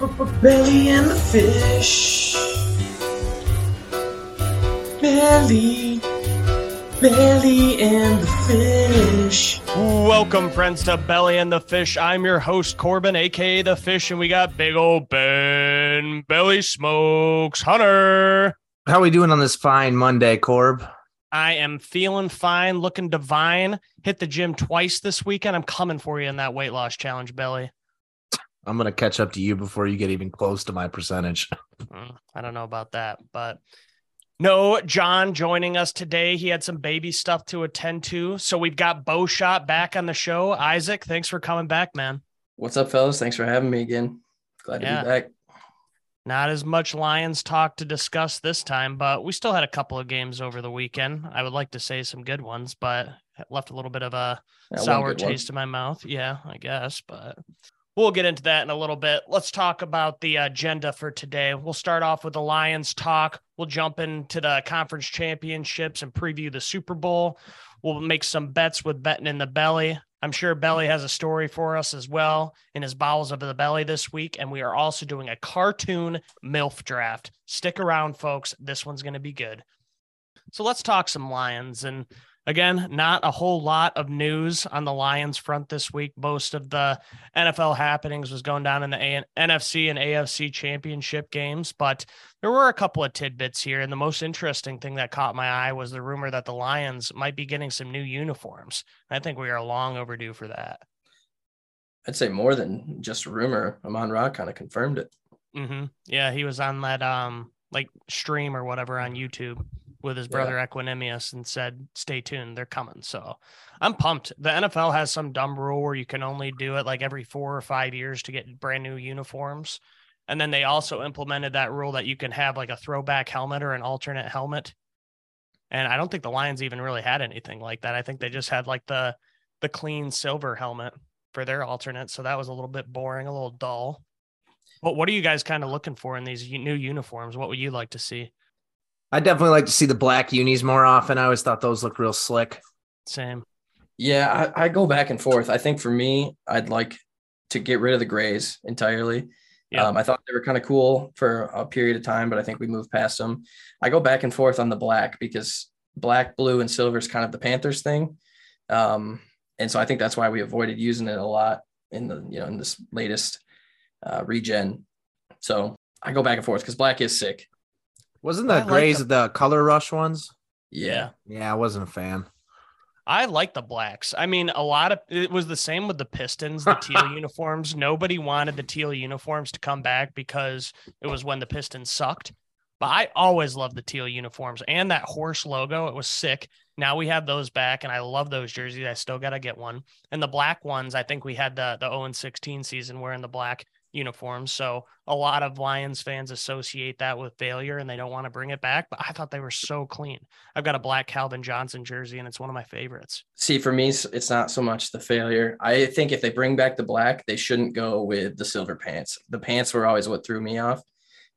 Belly and the fish. Belly. Belly and the fish. Welcome, friends, to Belly and the Fish. I'm your host, Corbin, aka The Fish, and we got big old Ben Belly Smokes Hunter. How are we doing on this fine Monday, Corb? I am feeling fine, looking divine. Hit the gym twice this weekend. I'm coming for you in that weight loss challenge, Belly. I'm gonna catch up to you before you get even close to my percentage. Mm, I don't know about that, but no, John joining us today. He had some baby stuff to attend to. So we've got Bowshot back on the show. Isaac, thanks for coming back, man. What's up, fellas? Thanks for having me again. Glad to be back. Not as much Lions talk to discuss this time, but we still had a couple of games over the weekend. I would like to say some good ones, but it left a little bit of a Yeah, sour good one. taste in my mouth. Yeah, I guess, but we'll get into that in a little bit. Let's talk about the agenda for today. We'll start off with the Lions talk. We'll jump into the conference championships and preview the Super Bowl. We'll make some bets with betting in the belly. I'm sure Belly has a story for us as well in his bowels of the belly this week. And we are also doing a cartoon MILF draft. Stick around, folks. This one's going to be good. So let's talk some Lions. And again, not a whole lot of news on the Lions front this week. Most of the NFL happenings was going down in the A- NFC and AFC championship games, but there were a couple of tidbits here. And the most interesting thing that caught my eye was the rumor that the Lions might be getting some new uniforms. I think we are long overdue for that. I'd say more than just a rumor. Amon Ra kind of confirmed it. hmm Yeah, he was on that um like stream or whatever on YouTube with his Yeah. brother Equanimeous and said, "Stay tuned, they're coming." So I'm pumped. The NFL has some dumb rule where you can only do it like every four or five years to get brand new uniforms, and then they also implemented that rule that you can have like a throwback helmet or an alternate helmet. And I don't think the Lions even really had anything like that. I think they just had like the the clean silver helmet for their alternate. So that was a little bit boring, a little dull. But what are you guys kind of looking for in these new uniforms? What would you like to see? I definitely like to see the black unis more often. I always thought those look real slick. Same. Yeah, I, I go back and forth. I think for me, I'd like to get rid of the grays entirely. Yeah. Um, I thought they were kind of cool for a period of time, but I think we moved past them. I go back and forth on the black because black, blue, and silver is kind of the Panthers thing. Um, and so I think that's why we avoided using it a lot in the, you know, in this latest uh, regen. So I go back and forth because black is sick. Wasn't I the like grays the- the color rush ones? Yeah. Yeah, I wasn't a fan. I like the blacks. I mean, a lot of it was the same with the Pistons, the teal uniforms. Nobody wanted the teal uniforms to come back because it was when the Pistons sucked. But I always loved the teal uniforms and that horse logo. It was sick. Now we have those back, and I love those jerseys. I still got to get one. And the black ones, I think we had the the 0 16 season wearing the black uniforms. So a lot of Lions fans associate that with failure and they don't want to bring it back. But I thought they were so clean. I've got a black Calvin Johnson jersey, and it's one of my favorites. See, for me, it's not so much the failure. I think if they bring back the black, they shouldn't go with the silver pants. The pants were always what threw me off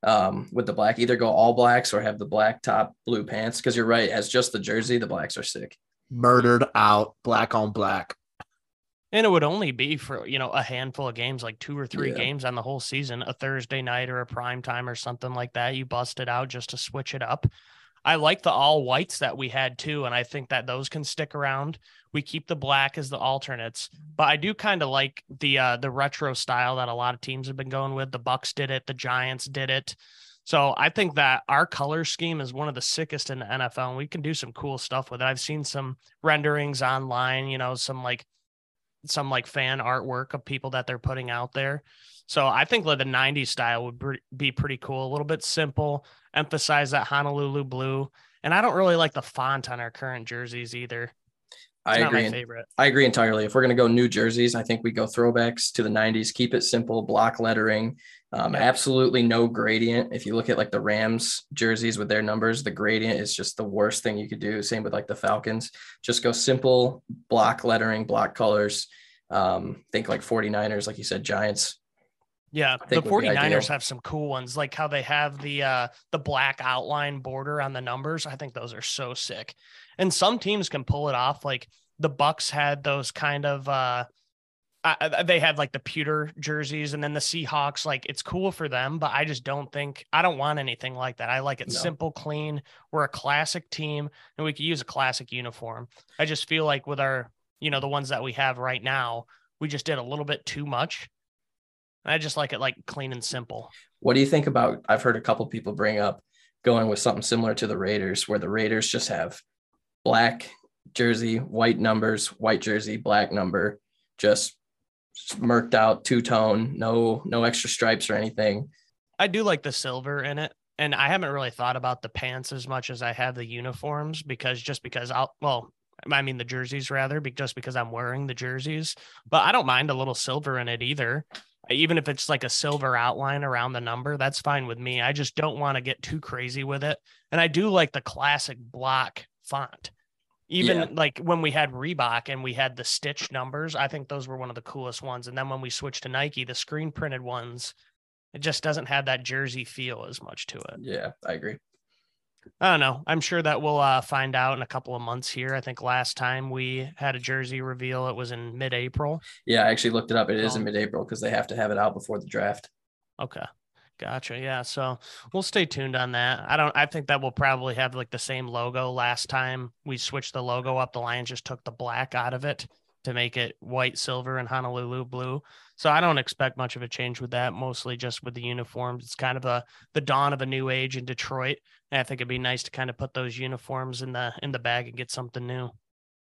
um, with the black. Either go all blacks or have the black top, blue pants. Because you're right, as just the jersey, the blacks are sick. Murdered out, black on black. And it would only be for, you know, a handful of games, like two or three Yeah. games on the whole season, a Thursday night or a prime time or something like that. You bust it out just to switch it up. I like the all whites that we had too. And I think that those can stick around. We keep the black as the alternates, but I do kind of like the uh the retro style that a lot of teams have been going with. The Bucks did it, the Giants did it. So I think that our color scheme is one of the sickest in the NFL, and we can do some cool stuff with it. I've seen some renderings online, you know, some like some like fan artwork of people that they're putting out there. So I think like the 90s style would be pretty cool. A little bit simple, emphasize that Honolulu blue. And I don't really like the font on our current jerseys either. It's I not agree. my favorite. I agree entirely. If we're going to go new jerseys, I think we go throwbacks to the 90s, keep it simple, block lettering, um, absolutely no gradient. If you look at like the Rams jerseys with their numbers, the gradient is just the worst thing you could do. Same with like the Falcons. Just go simple, block lettering, block colors. Um, think like 49ers, like you said, Giants. Yeah, the think would 49ers have some cool ones, like how they have the uh the black outline border on the numbers. I think those are so sick. And some teams can pull it off. Like the Bucks had those kind of uh I, they had like the pewter jerseys and then the Seahawks. Like it's cool for them, but I just don't think I don't want anything like that. I like it no. simple, clean. We're a classic team and we could use a classic uniform. I just feel like with our, you know, the ones that we have right now, we just did a little bit too much. I just like it like clean and simple. What do you think about? I've heard a couple people bring up going with something similar to the Raiders, where the Raiders just have black jersey, white numbers, white jersey, black number, just murked out two tone, no no extra stripes or anything. I do like the silver in it. And I haven't really thought about the pants as much as I have the uniforms because just because I'll well, I mean the jerseys rather, just because I'm wearing the jerseys. But I don't mind a little silver in it either. Even if it's like a silver outline around the number, that's fine with me. I just don't want to get too crazy with it. And I do like the classic block font. Even yeah. like when we had Reebok and we had the stitch numbers, I think those were one of the coolest ones. And then when we switched to Nike, the screen printed ones, it just doesn't have that jersey feel as much to it. Yeah, I agree. I don't know. I'm sure that we'll uh, find out in a couple of months here. I think last time we had a jersey reveal, it was in mid April. Yeah, I actually looked it up. It is in mid April because they have to have it out before the draft. Okay. Gotcha. Yeah. So we'll stay tuned on that. I don't, I think that will probably have like the same logo last time we switched the logo up. The Lions just took the black out of it to make it white, silver, and Honolulu blue. So I don't expect much of a change with that, mostly just with the uniforms. It's kind of a the dawn of a new age in Detroit. And I think it'd be nice to kind of put those uniforms in the in the bag and get something new.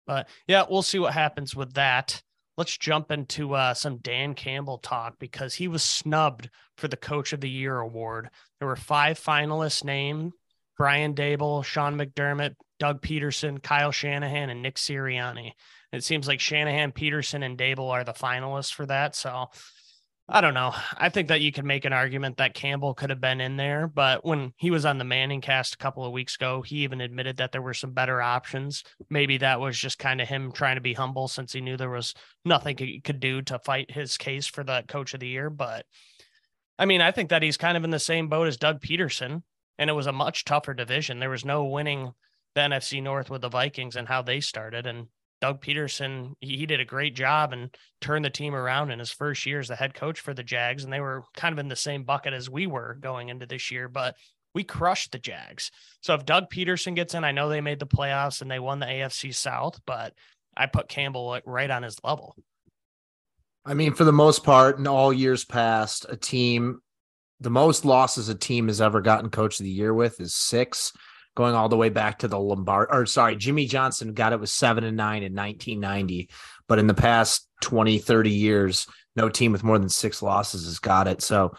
But yeah, we'll see what happens with that let's jump into uh, some Dan Campbell talk because he was snubbed for the Coach of the Year award. There were five finalists named Brian Daboll, Sean McDermott, Doug Pederson, Kyle Shanahan, and Nick Sirianni. It seems like Shanahan, Pederson, and Daboll are the finalists for that. So I don't know. I think that you could make an argument that Campbell could have been in there, but when he was on the Manning cast a couple of weeks ago, he even admitted that there were some better options. Maybe that was just kind of him trying to be humble since he knew there was nothing he could do to fight his case for the coach of the year. But I mean, I think that he's kind of in the same boat as Doug Pederson, and it was a much tougher division. There was no winning the NFC North with the Vikings and how they started. And Doug Pederson, he, he, did a great job and turned the team around in his first year as the head coach for the Jags. And they were kind of in the same bucket as we were going into this year, but we crushed the Jags. So if Doug Pederson gets in, I know they made the playoffs and they won the AFC South, but I put Campbell right on his level. I mean, for the most part, in all years past, a team, the most losses a team has ever gotten coach of the year with is six going all the way back to the Lombard or sorry, Jimmy Johnson got it with seven and nine in 1990. But in the past 20, 30 years, no team with more than six losses has got it. So,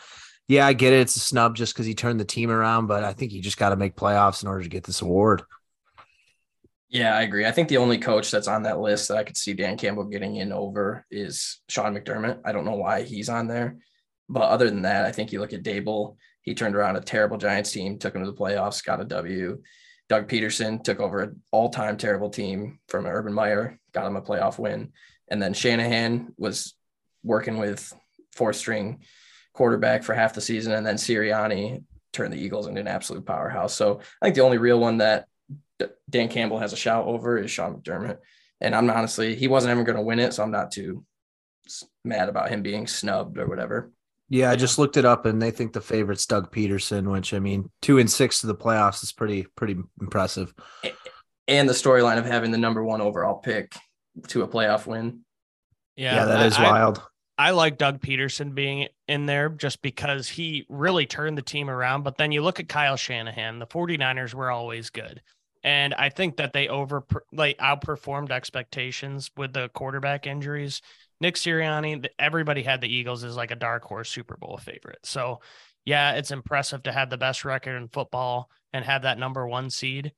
yeah, I get it. It's a snub just because he turned the team around, but I think you just got to make playoffs in order to get this award. Yeah, I agree. I think the only coach that's on that list that I could see Dan Campbell getting in over is Sean McDermott. I don't know why he's on there. But other than that, I think you look at Daboll, he turned around a terrible Giants team, took them to the playoffs, got a W. Doug Pederson took over an all-time terrible team from Urban Meyer, got him a playoff win. And then Shanahan was working with four-string quarterback for half the season, and then Sirianni turned the Eagles into an absolute powerhouse. So I think the only real one that Dan Campbell has a shout over is Sean McDermott. And I'm honestly, he wasn't ever going to win it, so I'm not too mad about him being snubbed or whatever. Yeah, I just looked it up and they think the favorite's Doug Pederson, which I mean, two and six to the playoffs is pretty pretty impressive. And the storyline of having the number one overall pick to a playoff win. Yeah, yeah that is I, wild. I like Doug Pederson being in there just because he really turned the team around. But then you look at Kyle Shanahan, the 49ers were always good. And I think that they over like outperformed expectations with the quarterback injuries. Nick Sirianni, everybody had the Eagles as like a dark horse Super Bowl favorite. So, yeah, it's impressive to have the best record in football and have that number one seed.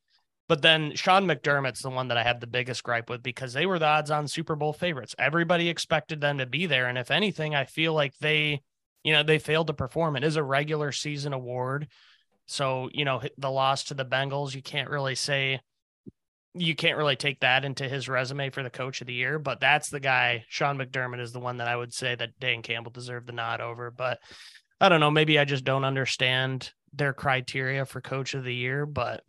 But then Sean McDermott's the one that I have the biggest gripe with because they were the odds on Super Bowl favorites. Everybody expected them to be there. And if anything, I feel like they, you know, they failed to perform. It is a regular season award. So, you know, the loss to the Bengals, you can't really say you can't really take that into his resume for the coach of the year, but that's the guy. Sean McDermott is the one that I would say that Dan Campbell deserved the nod over. But I don't know. Maybe I just don't understand their criteria for coach of the year. But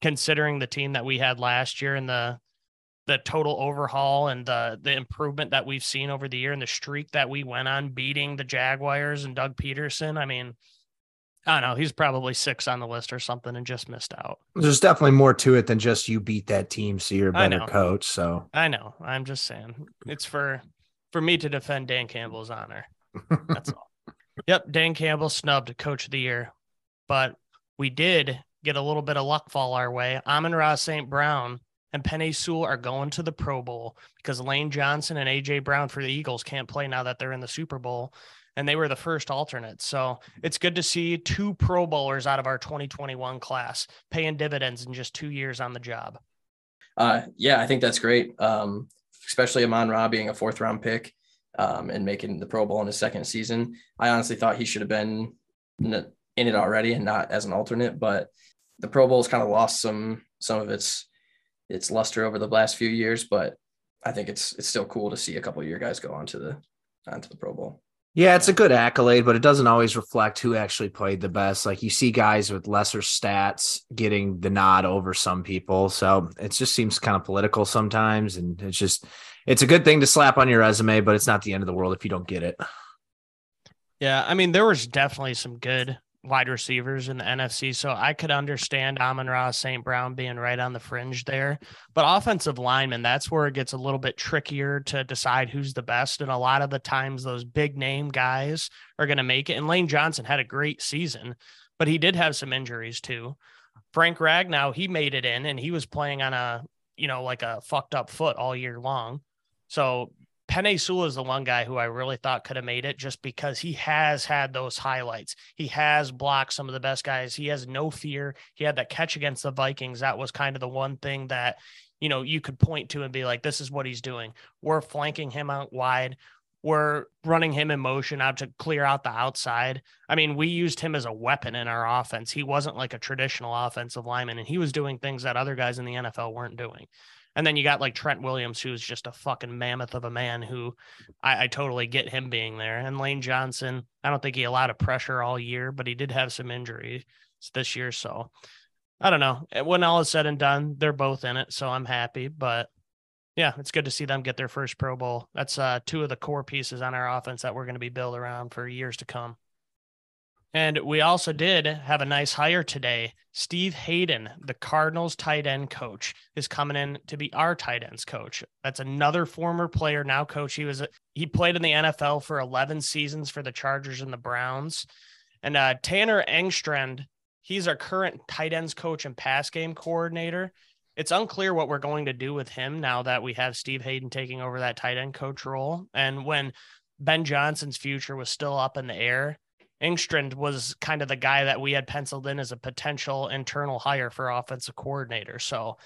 considering the team that we had last year and the the total overhaul and the the improvement that we've seen over the year and the streak that we went on beating the Jaguars and Doug Pederson, I mean, I don't know. He's probably six on the list or something and just missed out. There's definitely more to it than just you beat that team, so you're a better coach. So I know. I'm just saying it's for for me to defend Dan Campbell's honor. That's all. Yep, Dan Campbell snubbed coach of the year. But we did get a little bit of luck fall our way. Amon-Ra St. Brown and Penei Sewell are going to the Pro Bowl because Lane Johnson and AJ Brown for the Eagles can't play now that they're in the Super Bowl and they were the first alternates. So it's good to see two Pro Bowlers out of our 2021 class paying dividends in just two years on the job. Uh, yeah, I think that's great, um, especially Amon Ra being a fourth round pick um, and making the Pro Bowl in his second season. I honestly thought he should have been in it already and not as an alternate, but the Pro Bowl's kind of lost some some of its its luster over the last few years. But I think it's it's still cool to see a couple of your guys go on to the onto the Pro Bowl. Yeah, it's a good accolade, but it doesn't always reflect who actually played the best. Like you see guys with lesser stats getting the nod over some people. So it just seems kind of political sometimes. And it's just, it's a good thing to slap on your resume, but it's not the end of the world if you don't get it. Yeah. I mean, there was definitely some good wide receivers in the NFC. So I could understand Amon Ra St. Brown being right on the fringe there. But offensive linemen, that's where it gets a little bit trickier to decide who's the best. And a lot of the times those big name guys are going to make it. And Lane Johnson had a great season, but he did have some injuries too. Frank Ragnow, he made it in and he was playing on a, you know, like a fucked up foot all year long. So Penei Sewell is the one guy who I really thought could have made it just because he has had those highlights. He has blocked some of the best guys. He has no fear. He had that catch against the Vikings. That was kind of the one thing that, you know, you could point to and be like, this is what he's doing. We're flanking him out wide. We're running him in motion out to clear out the outside. I mean, we used him as a weapon in our offense. He wasn't like a traditional offensive lineman, and he was doing things that other guys in the NFL weren't doing. And then you got like Trent Williams, who's just a fucking mammoth of a man who I, I, totally get him being there. And Lane Johnson, I don't think he allowed a pressure all year, but he did have some injuries this year. So I don't know. Eh, when all is said and done, they're both in it. So I'm happy. But yeah, it's good to see them get their first Pro Bowl. That's uh, two of the core pieces on our offense that we're going to be built around for years to come. And we also did have a nice hire today. Steve Heiden, the Cardinals tight end coach, is coming in to be our tight ends coach. That's another former player, now coach. He was he played in the NFL for 11 seasons for the Chargers and the Browns. And uh, Tanner Engstrand, he's our current tight ends coach and pass game coordinator. It's unclear what we're going to do with him now that we have Steve Heiden taking over that tight end coach role. And when Ben Johnson's future was still up in the air, Engstrand was kind of the guy that we had penciled in as a potential internal hire for offensive coordinator. So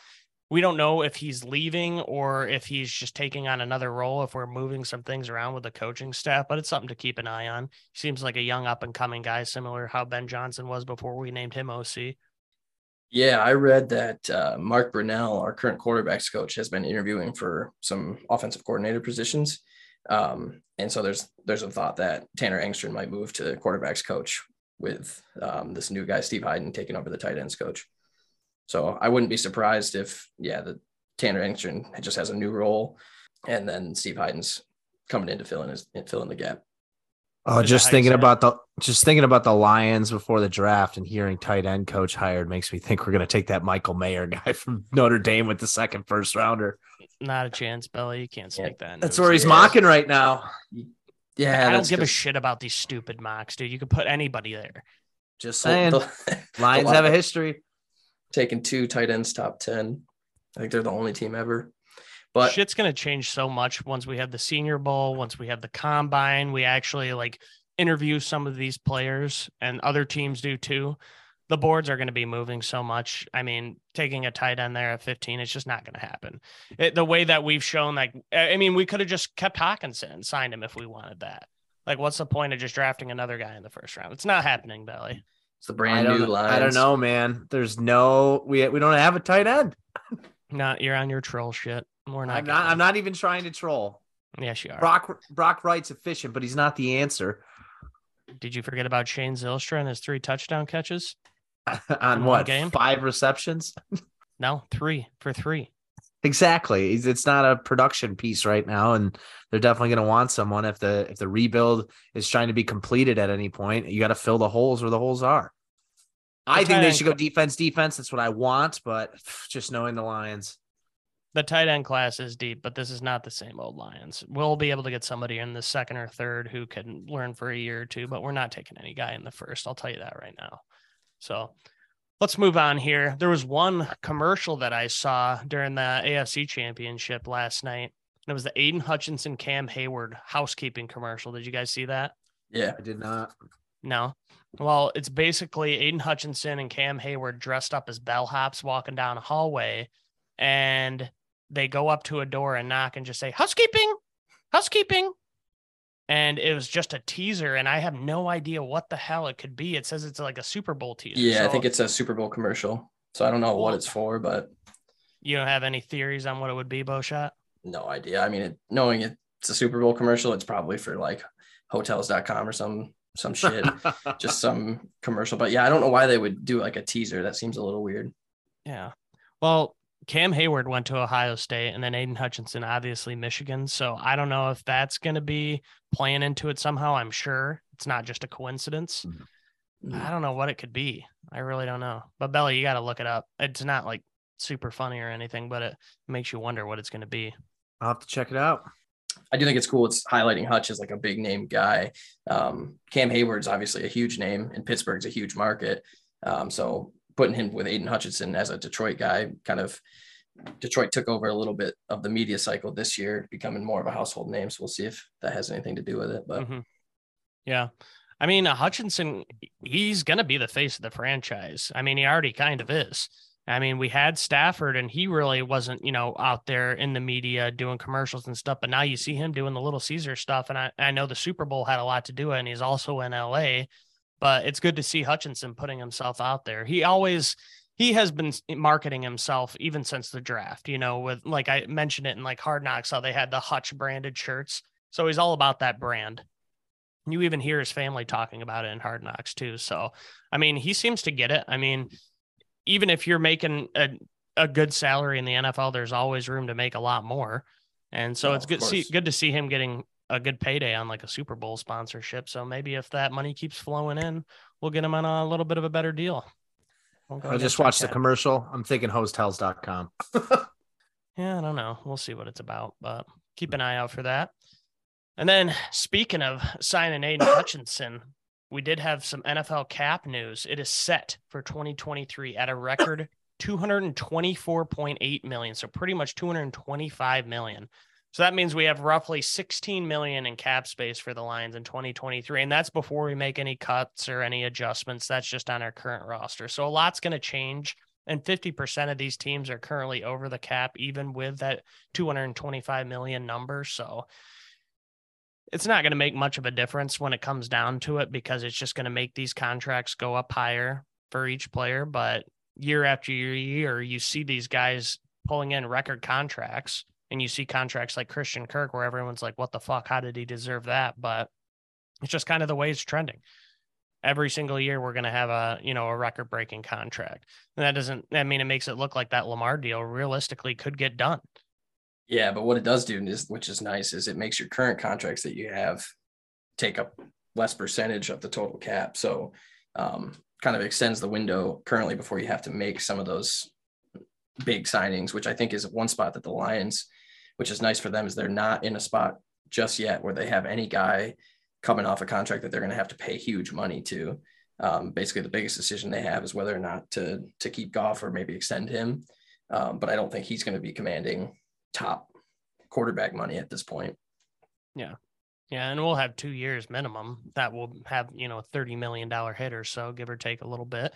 we don't know if he's leaving or if he's just taking on another role, if we're moving some things around with the coaching staff, but it's something to keep an eye on. He seems like a young up and coming guy, similar how Ben Johnson was before we named him OC. Yeah, I read that uh, Mark Brunell, our current quarterbacks coach, has been interviewing for some offensive coordinator positions. Um, and so there's there's a thought that Tanner Engstrand might move to quarterbacks coach with um, this new guy Steve Heiden taking over the tight ends coach. So I wouldn't be surprised if yeah the Tanner Engstrand just has a new role, and then Steve Heiden's coming in to fill in his fill in the gap. Oh, Is just thinking about the just thinking about the Lions before the draft and hearing tight end coach hired makes me think we're going to take that Michael Mayer guy from Notre Dame with the second first rounder. Not a chance, Belly. You can't speak yeah. that. That's where he's mocking right now. Yeah, I don't give a shit about these stupid mocks, dude. You could put anybody there. Just saying. The, Lions have a history. Taking two tight ends top 10. I think they're the only team ever. But shit's gonna change so much once we have the senior bowl, once we have the combine, we actually like interview some of these players and other teams do too the boards are going to be moving so much. I mean, taking a tight end there at 15, it's just not going to happen. It, the way that we've shown, like, I mean, we could have just kept Hockenson and signed him if we wanted that. Like, what's the point of just drafting another guy in the first round? It's not happening, Belly. It's the brand new line. I don't know, man. There's no we we don't have a tight end. not you're on your troll shit. We're not. I'm not. I'm not even trying to troll. Yes, you are. Brock Brock Wright's efficient, but he's not the answer. Did you forget about Shane Zylstra and his three touchdown catches? on what game? Five receptions? no, three for three. Exactly. It's- It's not a production piece right now, and they're definitely going to want someone if the if the rebuild is trying to be completed at any point. You got to fill the holes where the holes are. I think they should go defense, defense. That's what I want, but just knowing the Lions, The tight end class is deep, but this is not the same old Lions. We'll be able to get somebody in the second or third who can learn for a year or two, but we're not taking any guy in the first. I'll tell you that right now. So let's move on here. There was one commercial that I saw during the AFC championship last night. And it was the Aidan Hutchinson Cam Hayward housekeeping commercial. Did you guys see that? Yeah. I did not. No. Well, it's basically Aidan Hutchinson and Cam Hayward dressed up as bellhops walking down a hallway, and they go up to a door and knock and just say, Housekeeping, housekeeping. And it was just a teaser, and I have no idea what the hell it could be. It says it's like a Super Bowl teaser. Yeah, I think it's a Super Bowl commercial. So I don't know what it's for, but you don't have any theories on what it would be, Bowshot? no idea. I mean, it, knowing it's a Super Bowl commercial, it's probably for like hotels.com or some some shit, just some commercial. But yeah, I don't know why they would do like a teaser. That seems a little weird. Yeah. Well, Cam Hayward went to Ohio State and then Aidan Hutchinson, obviously Michigan. So I don't know if that's going to be playing into it somehow. I'm sure it's not just a coincidence. I don't know what it could be. I really don't know. But Belly, you got to look it up. It's not like super funny or anything, but it makes you wonder what it's going to be. I'll have to check it out. I do think it's cool. It's highlighting Hutch as like a big name guy. Um, Cam Hayward's obviously a huge name, and Pittsburgh's a huge market. Um, so putting him with Aidan Hutchinson as a Detroit guy, kind of Detroit took over a little bit of the media cycle this year, becoming more of a household name. So we'll see if that has anything to do with it. But Mhm. Yeah. I mean, uh, Hutchinson, he's going to be the face of the franchise. I mean, he already kind of is. I mean, we had Stafford and he really wasn't, you know, out there in the media doing commercials and stuff. But now you see him doing the Little Caesar stuff. And I, I know the Super Bowl had a lot to do it. And he's also in LA. But it's good to see Hutchinson putting himself out there. He always, he has been marketing himself even since the draft, you know, with like I mentioned it in like Hard Knocks, how they had the Hutch branded shirts. So he's all about that brand. You even hear his family talking about it in Hard Knocks too. So, I mean, he seems to get it. I mean, even if you're making a, a good salary in the NFL, there's always room to make a lot more. And so Oh, it's good see good to see him getting a good payday on like a Super Bowl sponsorship. So maybe if that money keeps flowing in, we'll get him on a little bit of a better deal. We'll I just watched the commercial. I'm thinking hostels.com. Yeah, I don't know. We'll see what it's about, but keep an eye out for that. And then speaking of signing Aidan Hutchinson, we did have some NFL cap news. It is set for 2023 at a record 224.8 million. So pretty much 225 million. So that means we have roughly 16 million in cap space for the Lions in 2023. And that's before we make any cuts or any adjustments. That's just on our current roster. So a lot's going to change. And 50% of these teams are currently over the cap, even with that 225 million number. So it's not going to make much of a difference when it comes down to it because it's just going to make these contracts go up higher for each player. But year after year, year, you see these guys pulling in record contracts and you see contracts like Christian Kirk where everyone's like, what the fuck? How did he deserve that? But it's just kind of the way it's trending. Every single year, we're going to have a, you know, a record breaking contract. And that doesn't, I mean, it makes it look like that Lamar deal realistically could get done. yeah, but what it does do is, which is nice, is it makes your current contracts that you have take up less percentage of the total cap. So um, kind of extends the window currently before you have to make some of those big signings, which I think is one spot that the Lions, which is nice for them, is they're not in a spot just yet where they have any guy coming off a contract that they're going to have to pay huge money to. Um, basically, the biggest decision they have is whether or not to to keep Goff or maybe extend him. Um, but I don't think he's going to be commanding top quarterback money at this point. Yeah, Yeah, and we'll have two years minimum that will have, you know, a $30 million hit or so, give or take a little bit.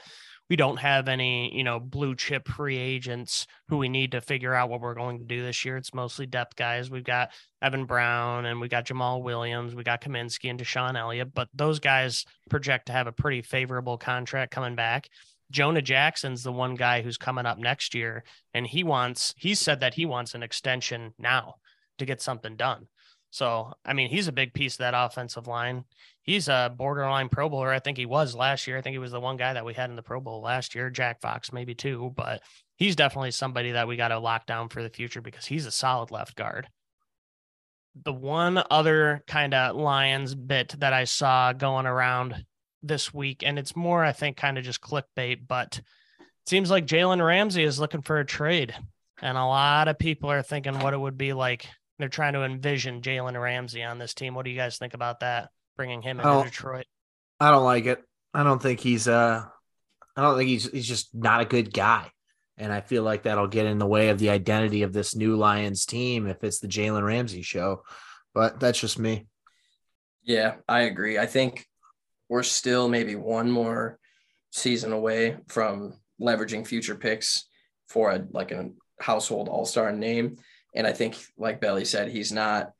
We don't have any, you know, blue chip free agents who we need to figure out what we're going to do this year. It's mostly depth guys. We've got Evan Brown and we got Jamaal Williams, we got Kaminsky and DeShon Elliott, but those guys project to have a pretty favorable contract coming back. Jonah Jackson's the one guy who's coming up next year, and he wants, he said that he wants an extension now to get something done. So, I mean, he's a big piece of that offensive line. He's a borderline Pro Bowler. I think he was last year. I think he was the one guy that we had in the Pro Bowl last year. Jack Fox, maybe too, but he's definitely somebody that we got to lock down for the future because he's a solid left guard. The one other kind of Lions bit that I saw going around this week, and it's more, I think, kind of just clickbait, but it seems like Jalen Ramsey is looking for a trade. And a lot of people are thinking what it would be like they're trying to envision Jalen Ramsey on this team. What do you guys think about that? Bringing him into Detroit. I don't like it. I don't think he's uh I don't think he's he's just not a good guy. And I feel like that'll get in the way of the identity of this new Lions team if it's the Jalen Ramsey show. But that's just me. Yeah, I agree. I think we're still maybe one more season away from leveraging future picks for a like a household all-star name. And I think, like Belly said, he's not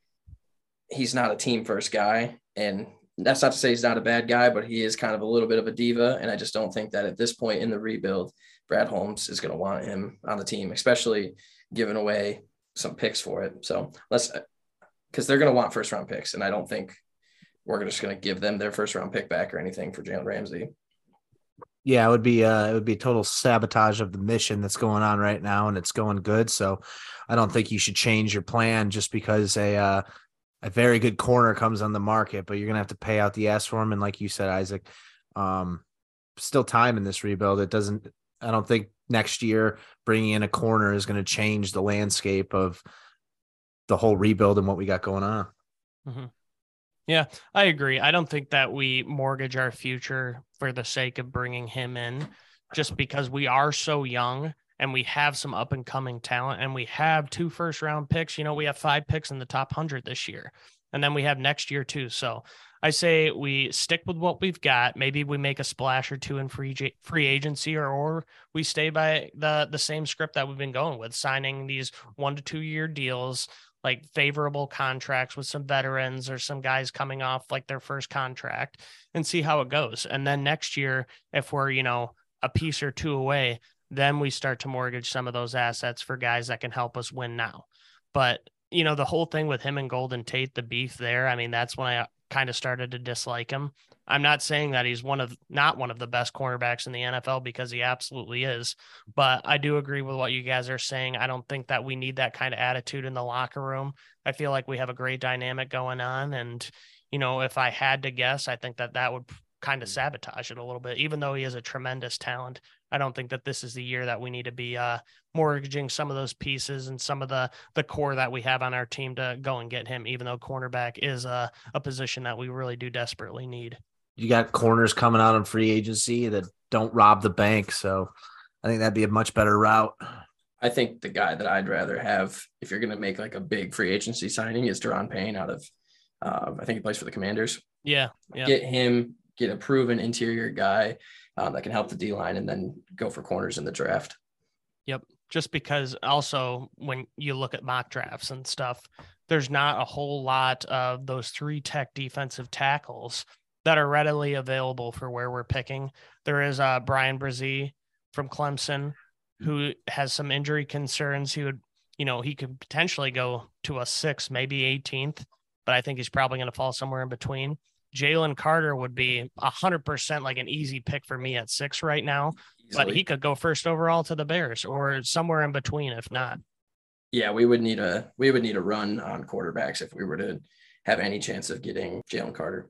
he's not a team first guy. And that's not to say he's not a bad guy, but he is kind of a little bit of a diva. And I just don't think that at this point in the rebuild, Brad Holmes is going to want him on the team, especially giving away some picks for it. So let's because they're going to want first round picks. And I don't think we're just going to give them their first round pick back or anything for Jalen Ramsey. Yeah, it would be uh, it would be total sabotage of the mission that's going on right now, and it's going good. So, I don't think you should change your plan just because a uh, a very good corner comes on the market, but you're gonna have to pay out the ass for him. And like you said, Isaac, um, still time in this rebuild. It doesn't. I don't think next year bringing in a corner is going to change the landscape of the whole rebuild and what we got going on. Mm-hmm. Yeah, I agree. I don't think that we mortgage our future for the sake of bringing him in just because we are so young and we have some up and coming talent and we have two first round picks. You know, we have five picks in the top 100 this year. And then we have next year too. So I say we stick with what we've got. Maybe we make a splash or two in free free agency, or or we stay by the the same script that we've been going with, signing these one to two year deals, like favorable contracts with some veterans or some guys coming off like their first contract and see how it goes. And then next year, if we're, you know, a piece or two away, then we start to mortgage some of those assets for guys that can help us win now. But, you know, the whole thing with him and Golden Tate, the beef there, I mean, that's when I kind of started to dislike him. I'm not saying that he's one of not one of the best cornerbacks in the NFL because he absolutely is, but I do agree with what you guys are saying. I don't think that we need that kind of attitude in the locker room. I feel like we have a great dynamic going on and you know, if I had to guess, I think that that would kind of mm. sabotage it a little bit even though he is a tremendous talent. I don't think that this is the year that we need to be uh, mortgaging some of those pieces and some of the the core that we have on our team to go and get him. Even though cornerback is a, a position that we really do desperately need. You got corners coming out on free agency that don't rob the bank, so I think that'd be a much better route. I think the guy that I'd rather have, if you're going to make like a big free agency signing, is Daron Payne out of. Uh, I think he plays for the Commanders. Yeah, yeah. Get him, get a proven interior guy um, that can help the D line and then go for corners in the draft. Yep. Just because also when you look at mock drafts and stuff, there's not a whole lot of those three tech defensive tackles that are readily available for where we're picking. There is uh, Bryan Bresee from Clemson who has some injury concerns. He would, you know, he could potentially go to a six, maybe 18th, but I think he's probably going to fall somewhere in between. Jalen Carter would be a hundred percent like an easy pick for me at six right now, Easily. but he could go first overall to the Bears or somewhere in between if not. Yeah, we would need a we would need a run on quarterbacks if we were to have any chance of getting Jalen Carter.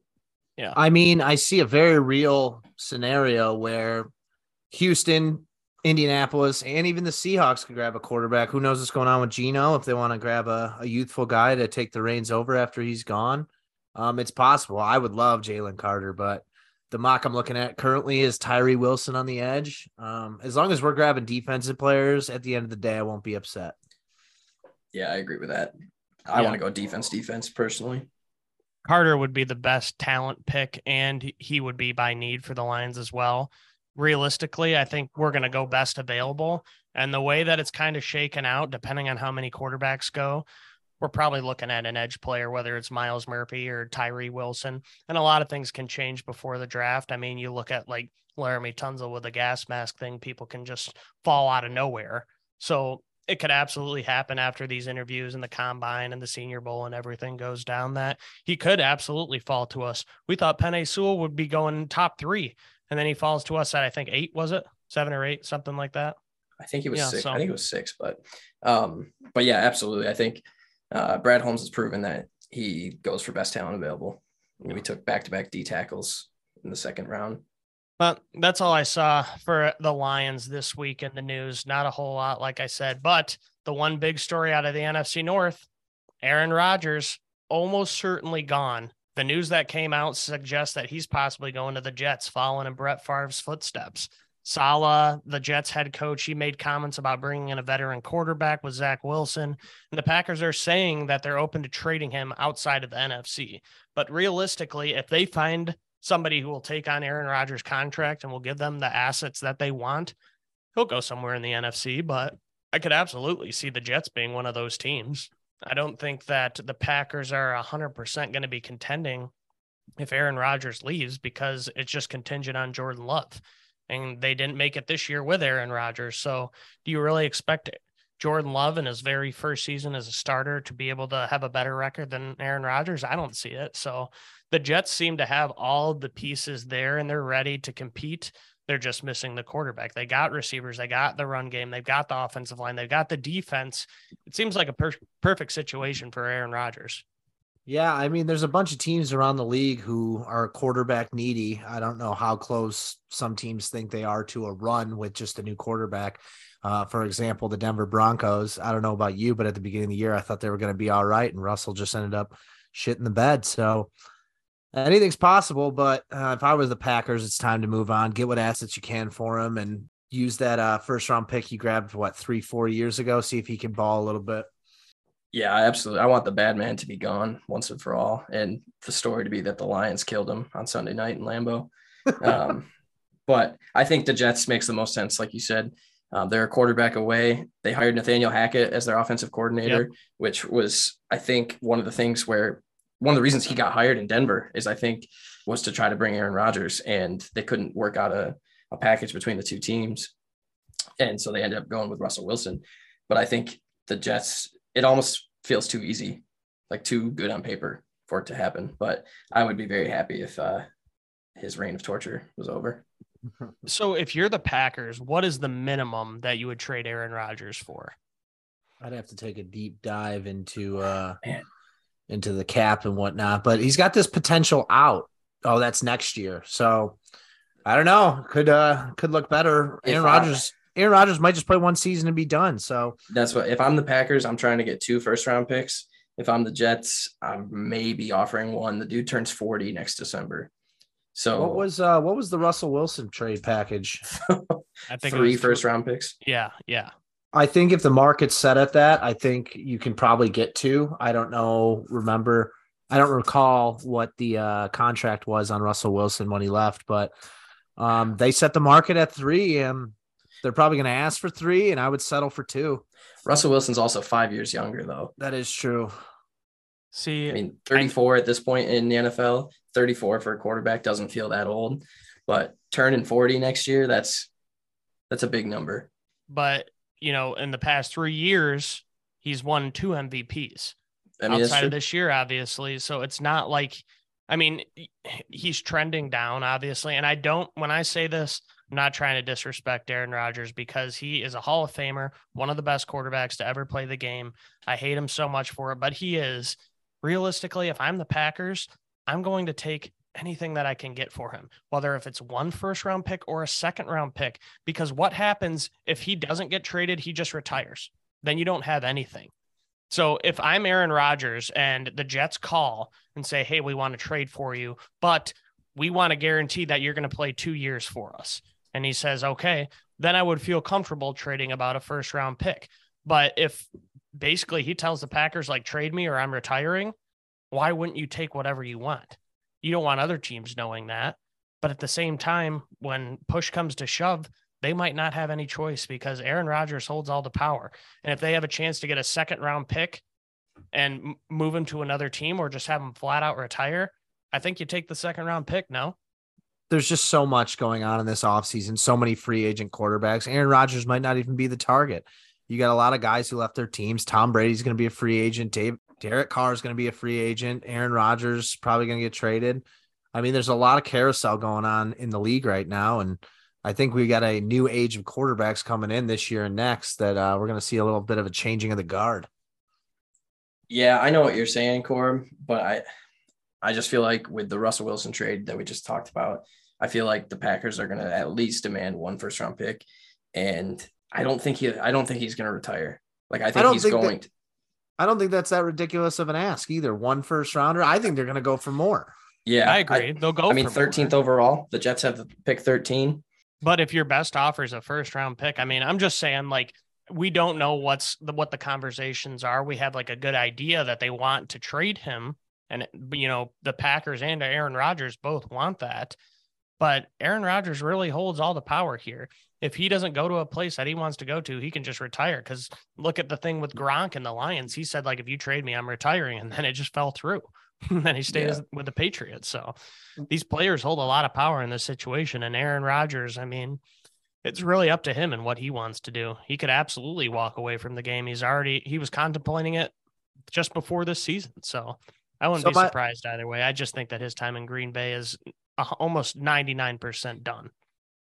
Yeah. I mean, I see a very real scenario where Houston, Indianapolis, and even the Seahawks could grab a quarterback. Who knows what's going on with Geno if they want to grab a, a youthful guy to take the reins over after he's gone. Um, it's possible. I would love Jalen Carter, but the mock I'm looking at currently is Tyree Wilson on the edge. Um, as long as we're grabbing defensive players at the end of the day, I won't be upset. Yeah, I agree with that. I yeah. want to go defense, defense personally. Carter would be the best talent pick, and he would be by need for the Lions as well. Realistically, I think we're going to go best available. And the way that it's kind of shaken out, depending on how many quarterbacks go, we're probably looking at an edge player, whether it's Myles Murphy or Tyree Wilson. And a lot of things can change before the draft. I mean, you look at like Laremy Tunsil with the gas mask thing, people can just fall out of nowhere. So it could absolutely happen after these interviews and the combine and the senior bowl and everything goes down that he could absolutely fall to us. We thought Penei Sewell would be going top three, and then he falls to us at I think eight, was it? Seven or eight, something like that. I think he was yeah, six. So. I think it was six, but um, but yeah, absolutely. I think uh, Brad Holmes has proven that he goes for best talent available. we took back to back D tackles in the second round. But that's all I saw for the Lions this week in the news. Not a whole lot, like I said. But the one big story out of the NFC North Aaron Rodgers almost certainly gone. The news that came out suggests that he's possibly going to the Jets, following in Brett Favre's footsteps. Saleh, the Jets head coach, he made comments about bringing in a veteran quarterback with Zach Wilson. And the Packers are saying that they're open to trading him outside of the NFC. But realistically, if they find somebody who will take on Aaron Rodgers' contract and will give them the assets that they want, he'll go somewhere in the NFC. But I could absolutely see the Jets being one of those teams. I don't think that the Packers are 100% going to be contending if Aaron Rodgers leaves because it's just contingent on Jordan Love. And they didn't make it this year with Aaron Rodgers. So do you really expect Jordan Love in his very first season as a starter to be able to have a better record than Aaron Rodgers? I don't see it. So the Jets seem to have all the pieces there and they're ready to compete. They're just missing the quarterback. They got receivers, they got the run game, they've got the offensive line, they've got the defense. It seems like a per- perfect situation for Aaron Rodgers. Yeah, I mean, there's a bunch of teams around the league who are quarterback needy. I don't know how close some teams think they are to a run with just a new quarterback. Uh, for example, the Denver Broncos. I don't know about you, but at the beginning of the year, I thought they were going to be all right, and Russell just ended up shit in the bed. So anything's possible. But uh, if I was the Packers, it's time to move on, get what assets you can for him, and use that uh, first round pick you grabbed what three, four years ago. See if he can ball a little bit. Yeah, absolutely. I want the bad man to be gone once and for all, and the story to be that the Lions killed him on Sunday night in Lambeau. Um, but I think the Jets makes the most sense, like you said. Um, they're a quarterback away. They hired Nathaniel Hackett as their offensive coordinator, yep. which was, I think, one of the things where one of the reasons he got hired in Denver is I think was to try to bring Aaron Rodgers, and they couldn't work out a, a package between the two teams, and so they ended up going with Russell Wilson. But I think the Jets, it almost feels too easy, like too good on paper for it to happen. But I would be very happy if uh, his reign of torture was over. So, if you're the Packers, what is the minimum that you would trade Aaron Rodgers for? I'd have to take a deep dive into uh, Man into the cap and whatnot. But he's got this potential out. Oh, that's next year. So I don't know. Could uh could look better. Aaron Rodgers. Aaron Rodgers might just play one season and be done. So that's what if I'm the Packers, I'm trying to get two first round picks. If I'm the Jets, I'm maybe offering one. The dude turns 40 next December. So what was uh what was the Russell Wilson trade package? I think three first round picks. Yeah, yeah. I think if the market's set at that, I think you can probably get two. I don't know. Remember, I don't recall what the uh, contract was on Russell Wilson when he left, but um, they set the market at three, and they're probably going to ask for three, and I would settle for two. Russell Wilson's also five years younger, though. That is true. See, I mean, 34 I, at this point in the NFL, 34 for a quarterback doesn't feel that old, but turning 40 next year, that's that's a big number. But you know, in the past three years, he's won two MVPs I mean, outside of this year, obviously. So it's not like, I mean, he's trending down, obviously. And I don't, when I say this, I'm not trying to disrespect Aaron Rodgers because he is a Hall of Famer, one of the best quarterbacks to ever play the game. I hate him so much for it, but he is. Realistically, if I'm the Packers, I'm going to take anything that I can get for him, whether if it's one first round pick or a second round pick. Because what happens if he doesn't get traded, he just retires. Then you don't have anything. So if I'm Aaron Rodgers and the Jets call and say, hey, we want to trade for you, but we want to guarantee that you're going to play two years for us. And he says, okay, then I would feel comfortable trading about a first round pick. But if basically he tells the Packers, like, trade me or I'm retiring, why wouldn't you take whatever you want? You don't want other teams knowing that. But at the same time, when push comes to shove, they might not have any choice because Aaron Rodgers holds all the power. And if they have a chance to get a second round pick and move him to another team or just have him flat out retire, I think you take the second round pick. No. There's just so much going on in this offseason, so many free agent quarterbacks. Aaron Rodgers might not even be the target. You got a lot of guys who left their teams. Tom Brady's going to be a free agent. Dave Derek Carr is going to be a free agent. Aaron Rodgers probably going to get traded. I mean, there's a lot of carousel going on in the league right now, and I think we got a new age of quarterbacks coming in this year and next that uh, we're going to see a little bit of a changing of the guard. Yeah, I know what you're saying, Corb, but I, I just feel like with the Russell Wilson trade that we just talked about, I feel like the Packers are going to at least demand one first round pick, and I don't think he, I don't think he's going to retire. Like I think I he's think going. That, to, I don't think that's that ridiculous of an ask either. One first rounder. I think they're going to go for more. Yeah, I agree. I, They'll go. I mean, 13th overall. The Jets have the pick 13. But if your best offer is a first round pick, I mean, I'm just saying, like, we don't know what's the what the conversations are. We have like a good idea that they want to trade him, and you know, the Packers and Aaron Rodgers both want that. But Aaron Rodgers really holds all the power here. If he doesn't go to a place that he wants to go to, he can just retire. Because look at the thing with Gronk and the Lions. He said, like, if you trade me, I'm retiring. And then it just fell through. and then he stays yeah. with the Patriots. So mm. these players hold a lot of power in this situation. And Aaron Rodgers, I mean, it's really up to him and what he wants to do. He could absolutely walk away from the game. He's already he was contemplating it just before this season. So I wouldn't so be surprised either way. I just think that his time in Green Bay is almost 99% done.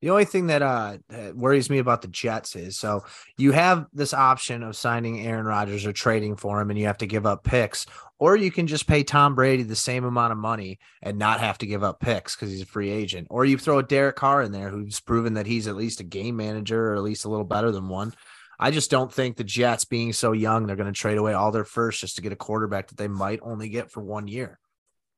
The only thing that uh worries me about the Jets is so you have this option of signing Aaron Rodgers or trading for him and you have to give up picks, or you can just pay Tom Brady the same amount of money and not have to give up picks because he's a free agent. Or you throw a Derek Carr in there who's proven that he's at least a game manager or at least a little better than one. I just don't think the Jets being so young, they're going to trade away all their first just to get a quarterback that they might only get for one year.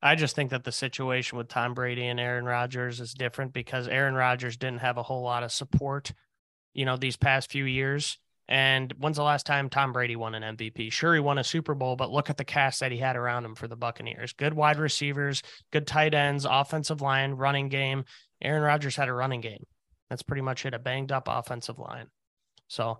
I just think that the situation with Tom Brady and Aaron Rodgers is different because Aaron Rodgers didn't have a whole lot of support, you know, these past few years. And when's the last time Tom Brady won an MVP? Sure, he won a Super Bowl, but look at the cast that he had around him for the Buccaneers. Good wide receivers, good tight ends, offensive line, running game. Aaron Rodgers had a running game. That's pretty much it, a banged up offensive line. So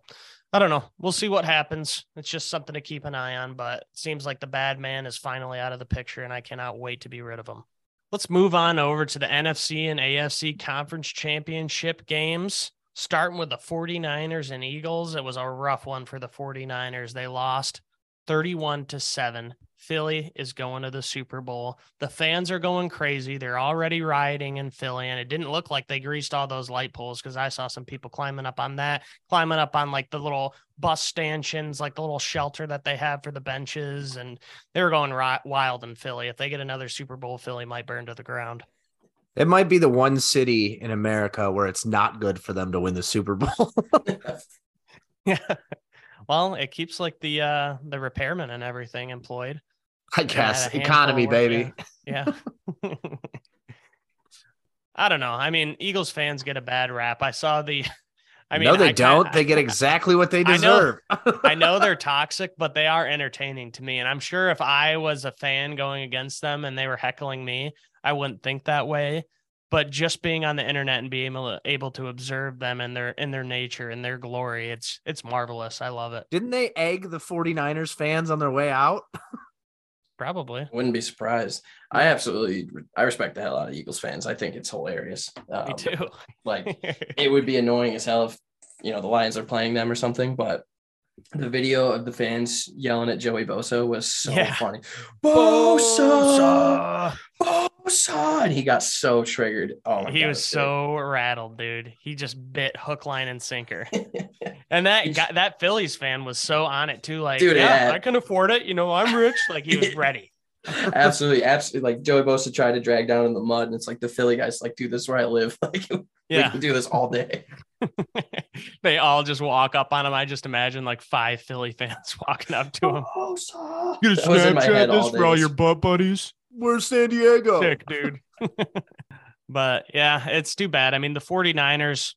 I don't know. We'll see what happens. It's just something to keep an eye on, but it seems like the bad man is finally out of the picture, and I cannot wait to be rid of him. Let's move on over to the NFC and AFC conference championship games. Starting with the 49ers and Eagles. It was a rough one for the 49ers. They lost 31 to 7 Philly is going to the Super Bowl. The fans are going crazy. They're already rioting in Philly, and it didn't look like they greased all those light poles because I saw some people climbing up on that, climbing up on like the little bus stanchions, like the little shelter that they have for the benches, and they were going ri- wild in Philly. If they get another Super Bowl, Philly might burn to the ground. It might be the one city in America where it's not good for them to win the Super Bowl. yeah. Well, it keeps like the uh the repairmen and everything employed. I guess economy, baby. Yeah. yeah. I don't know. I mean, Eagles fans get a bad rap. I saw the. I mean, no, they I, don't. I, they get exactly what they deserve. I know, I know they're toxic, but they are entertaining to me. And I'm sure if I was a fan going against them and they were heckling me, I wouldn't think that way. But just being on the internet and being able to, able to observe them and their in their nature and their glory, it's it's marvelous. I love it. Didn't they egg the 49ers fans on their way out? Probably. Wouldn't be surprised. I absolutely I respect the hell out of Eagles fans. I think it's hilarious. Um, Me too. like it would be annoying as hell if you know the Lions are playing them or something, but the video of the fans yelling at Joey Bosa was so yeah. funny. Bosa, Bosa, and he got so triggered. Oh, he God, was so rattled, dude. He just bit hook, line, and sinker. and that guy, that Phillies fan was so on it too. Like, dude, yeah, yeah, I can afford it. You know, I'm rich. Like he was ready. absolutely, absolutely. Like Joey Bosa tried to drag down in the mud, and it's like the Philly guys like, dude, this is where I live. Like, yeah. we can do this all day. they all just walk up on him. I just imagine like five Philly fans walking up to him. Oh, Bosa. You gonna Snapchat this for all your butt buddies? Where's San Diego? Sick, dude. but yeah, it's too bad. I mean, the 49ers,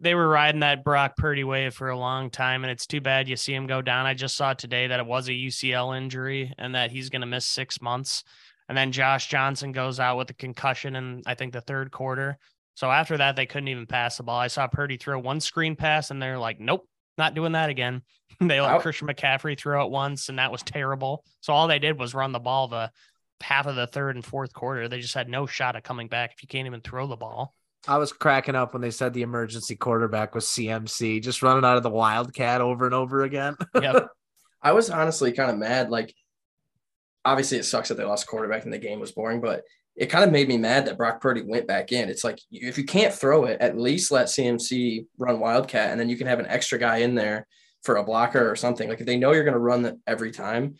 they were riding that Brock Purdy wave for a long time, and it's too bad you see him go down. I just saw today that it was a UCL injury and that he's going to miss six months. And then Josh Johnson goes out with a concussion in, I think, the third quarter. So after that, they couldn't even pass the ball. I saw Purdy throw one screen pass, and they're like, nope, not doing that again. they let Christian McCaffrey throw it once, and that was terrible. So all they did was run the ball the half of the third and fourth quarter. They just had no shot at coming back if you can't even throw the ball. I was cracking up when they said the emergency quarterback was CMC, just running out of the Wildcat over and over again. Yep. I was honestly kind of mad. Like, obviously, it sucks that they lost quarterback and the game was boring, but it kind of made me mad that Brock Purdy went back in. It's like if you can't throw it, at least let CMC run Wildcat, and then you can have an extra guy in there for a blocker or something. Like if they know you're going to run every time,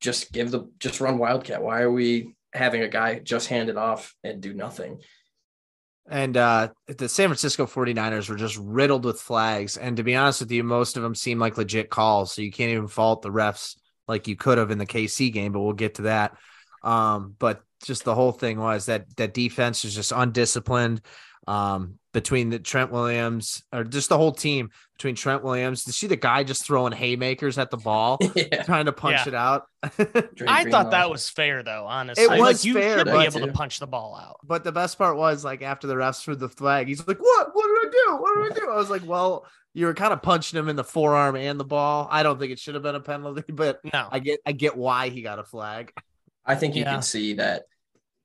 just give the just run Wildcat. Why are we having a guy just hand it off and do nothing? And uh, the San Francisco 49ers were just riddled with flags. And to be honest with you, most of them seem like legit calls. So you can't even fault the refs like you could have in the KC game, but we'll get to that. Um, but just the whole thing was that that defense is just undisciplined. Um, between the Trent Williams or just the whole team between Trent Williams. To see the guy just throwing haymakers at the ball, yeah. trying to punch yeah. it out. I thought that was fair though, honestly. It was like, you fair, should be able to punch the ball out. But the best part was like after the refs threw the flag, he's like, What? What did I do? What did I do? I was like, Well, you were kind of punching him in the forearm and the ball. I don't think it should have been a penalty, but no, I get I get why he got a flag. I think you yeah. can see that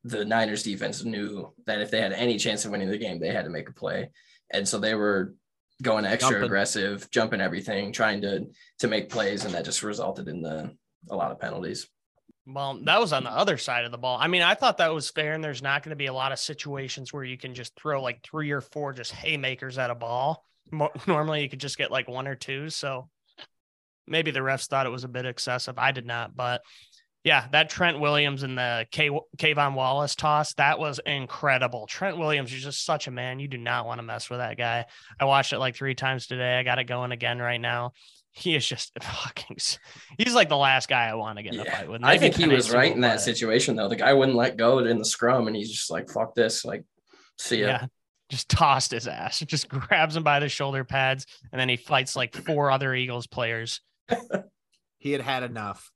the Niners defense knew that if they had any chance of winning the game, they had to make a play. And so they were going extra jumping. aggressive, jumping everything, trying to to make plays, and that just resulted in the a lot of penalties. Well, that was on the other side of the ball. I mean, I thought that was fair, and there's not going to be a lot of situations where you can just throw like three or four just haymakers at a ball. Normally, you could just get like one or two. So maybe the refs thought it was a bit excessive. I did not, but yeah, that Trent Williams and the K K'Von Wallace toss, that was incredible. Trent Williams is just such a man. You do not want to mess with that guy. I watched it like three times today. I got it going again right now. He is just fucking. He's like the last guy I want to get in yeah. fight with. Maybe I think he was right in that situation though. The guy wouldn't let go in the scrum, and he's just like, "Fuck this!" Like, see ya. Yeah, just tossed his ass. Just grabs him by the shoulder pads, and then he fights like four other Eagles players. he had had enough.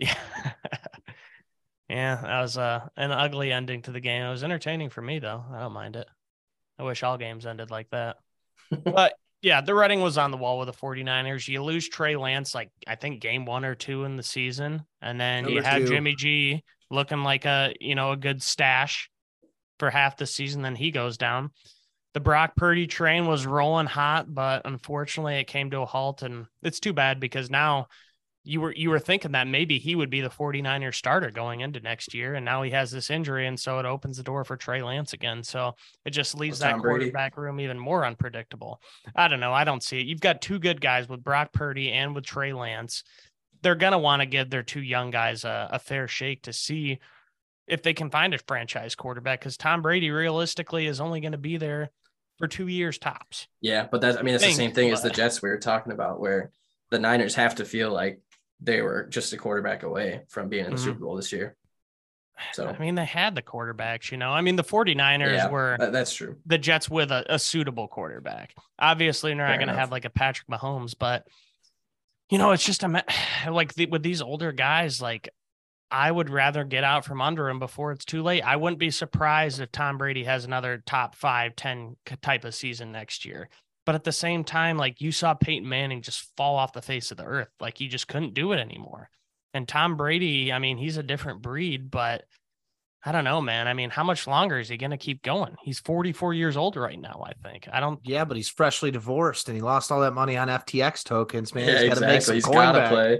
Yeah. yeah, that was uh, an ugly ending to the game. It was entertaining for me though. I don't mind it. I wish all games ended like that. but yeah, the writing was on the wall with the 49ers. You lose Trey Lance like I think game 1 or 2 in the season and then Number you have two. Jimmy G looking like a, you know, a good stash for half the season then he goes down. The Brock Purdy train was rolling hot, but unfortunately it came to a halt and it's too bad because now you were you were thinking that maybe he would be the 49er starter going into next year and now he has this injury and so it opens the door for Trey Lance again so it just leaves that quarterback room even more unpredictable. I don't know, I don't see it. You've got two good guys with Brock Purdy and with Trey Lance. They're going to want to give their two young guys a, a fair shake to see if they can find a franchise quarterback cuz Tom Brady realistically is only going to be there for 2 years tops. Yeah, but that's I mean it's the same thing but... as the Jets we were talking about where the Niners have to feel like they were just a quarterback away from being in the mm-hmm. Super Bowl this year. So I mean, they had the quarterbacks, you know. I mean, the 49ers yeah, were that's true. The Jets with a, a suitable quarterback. Obviously, they're not going to have like a Patrick Mahomes, but you know, it's just a like the, with these older guys, like I would rather get out from under him before it's too late. I wouldn't be surprised if Tom Brady has another top five, 10 type of season next year. But at the same time, like you saw Peyton Manning just fall off the face of the earth. Like he just couldn't do it anymore. And Tom Brady, I mean, he's a different breed, but I don't know, man. I mean, how much longer is he going to keep going? He's 44 years old right now, I think. I don't. Yeah, but he's freshly divorced and he lost all that money on FTX tokens, man. Yeah, he's got to make some he's got play.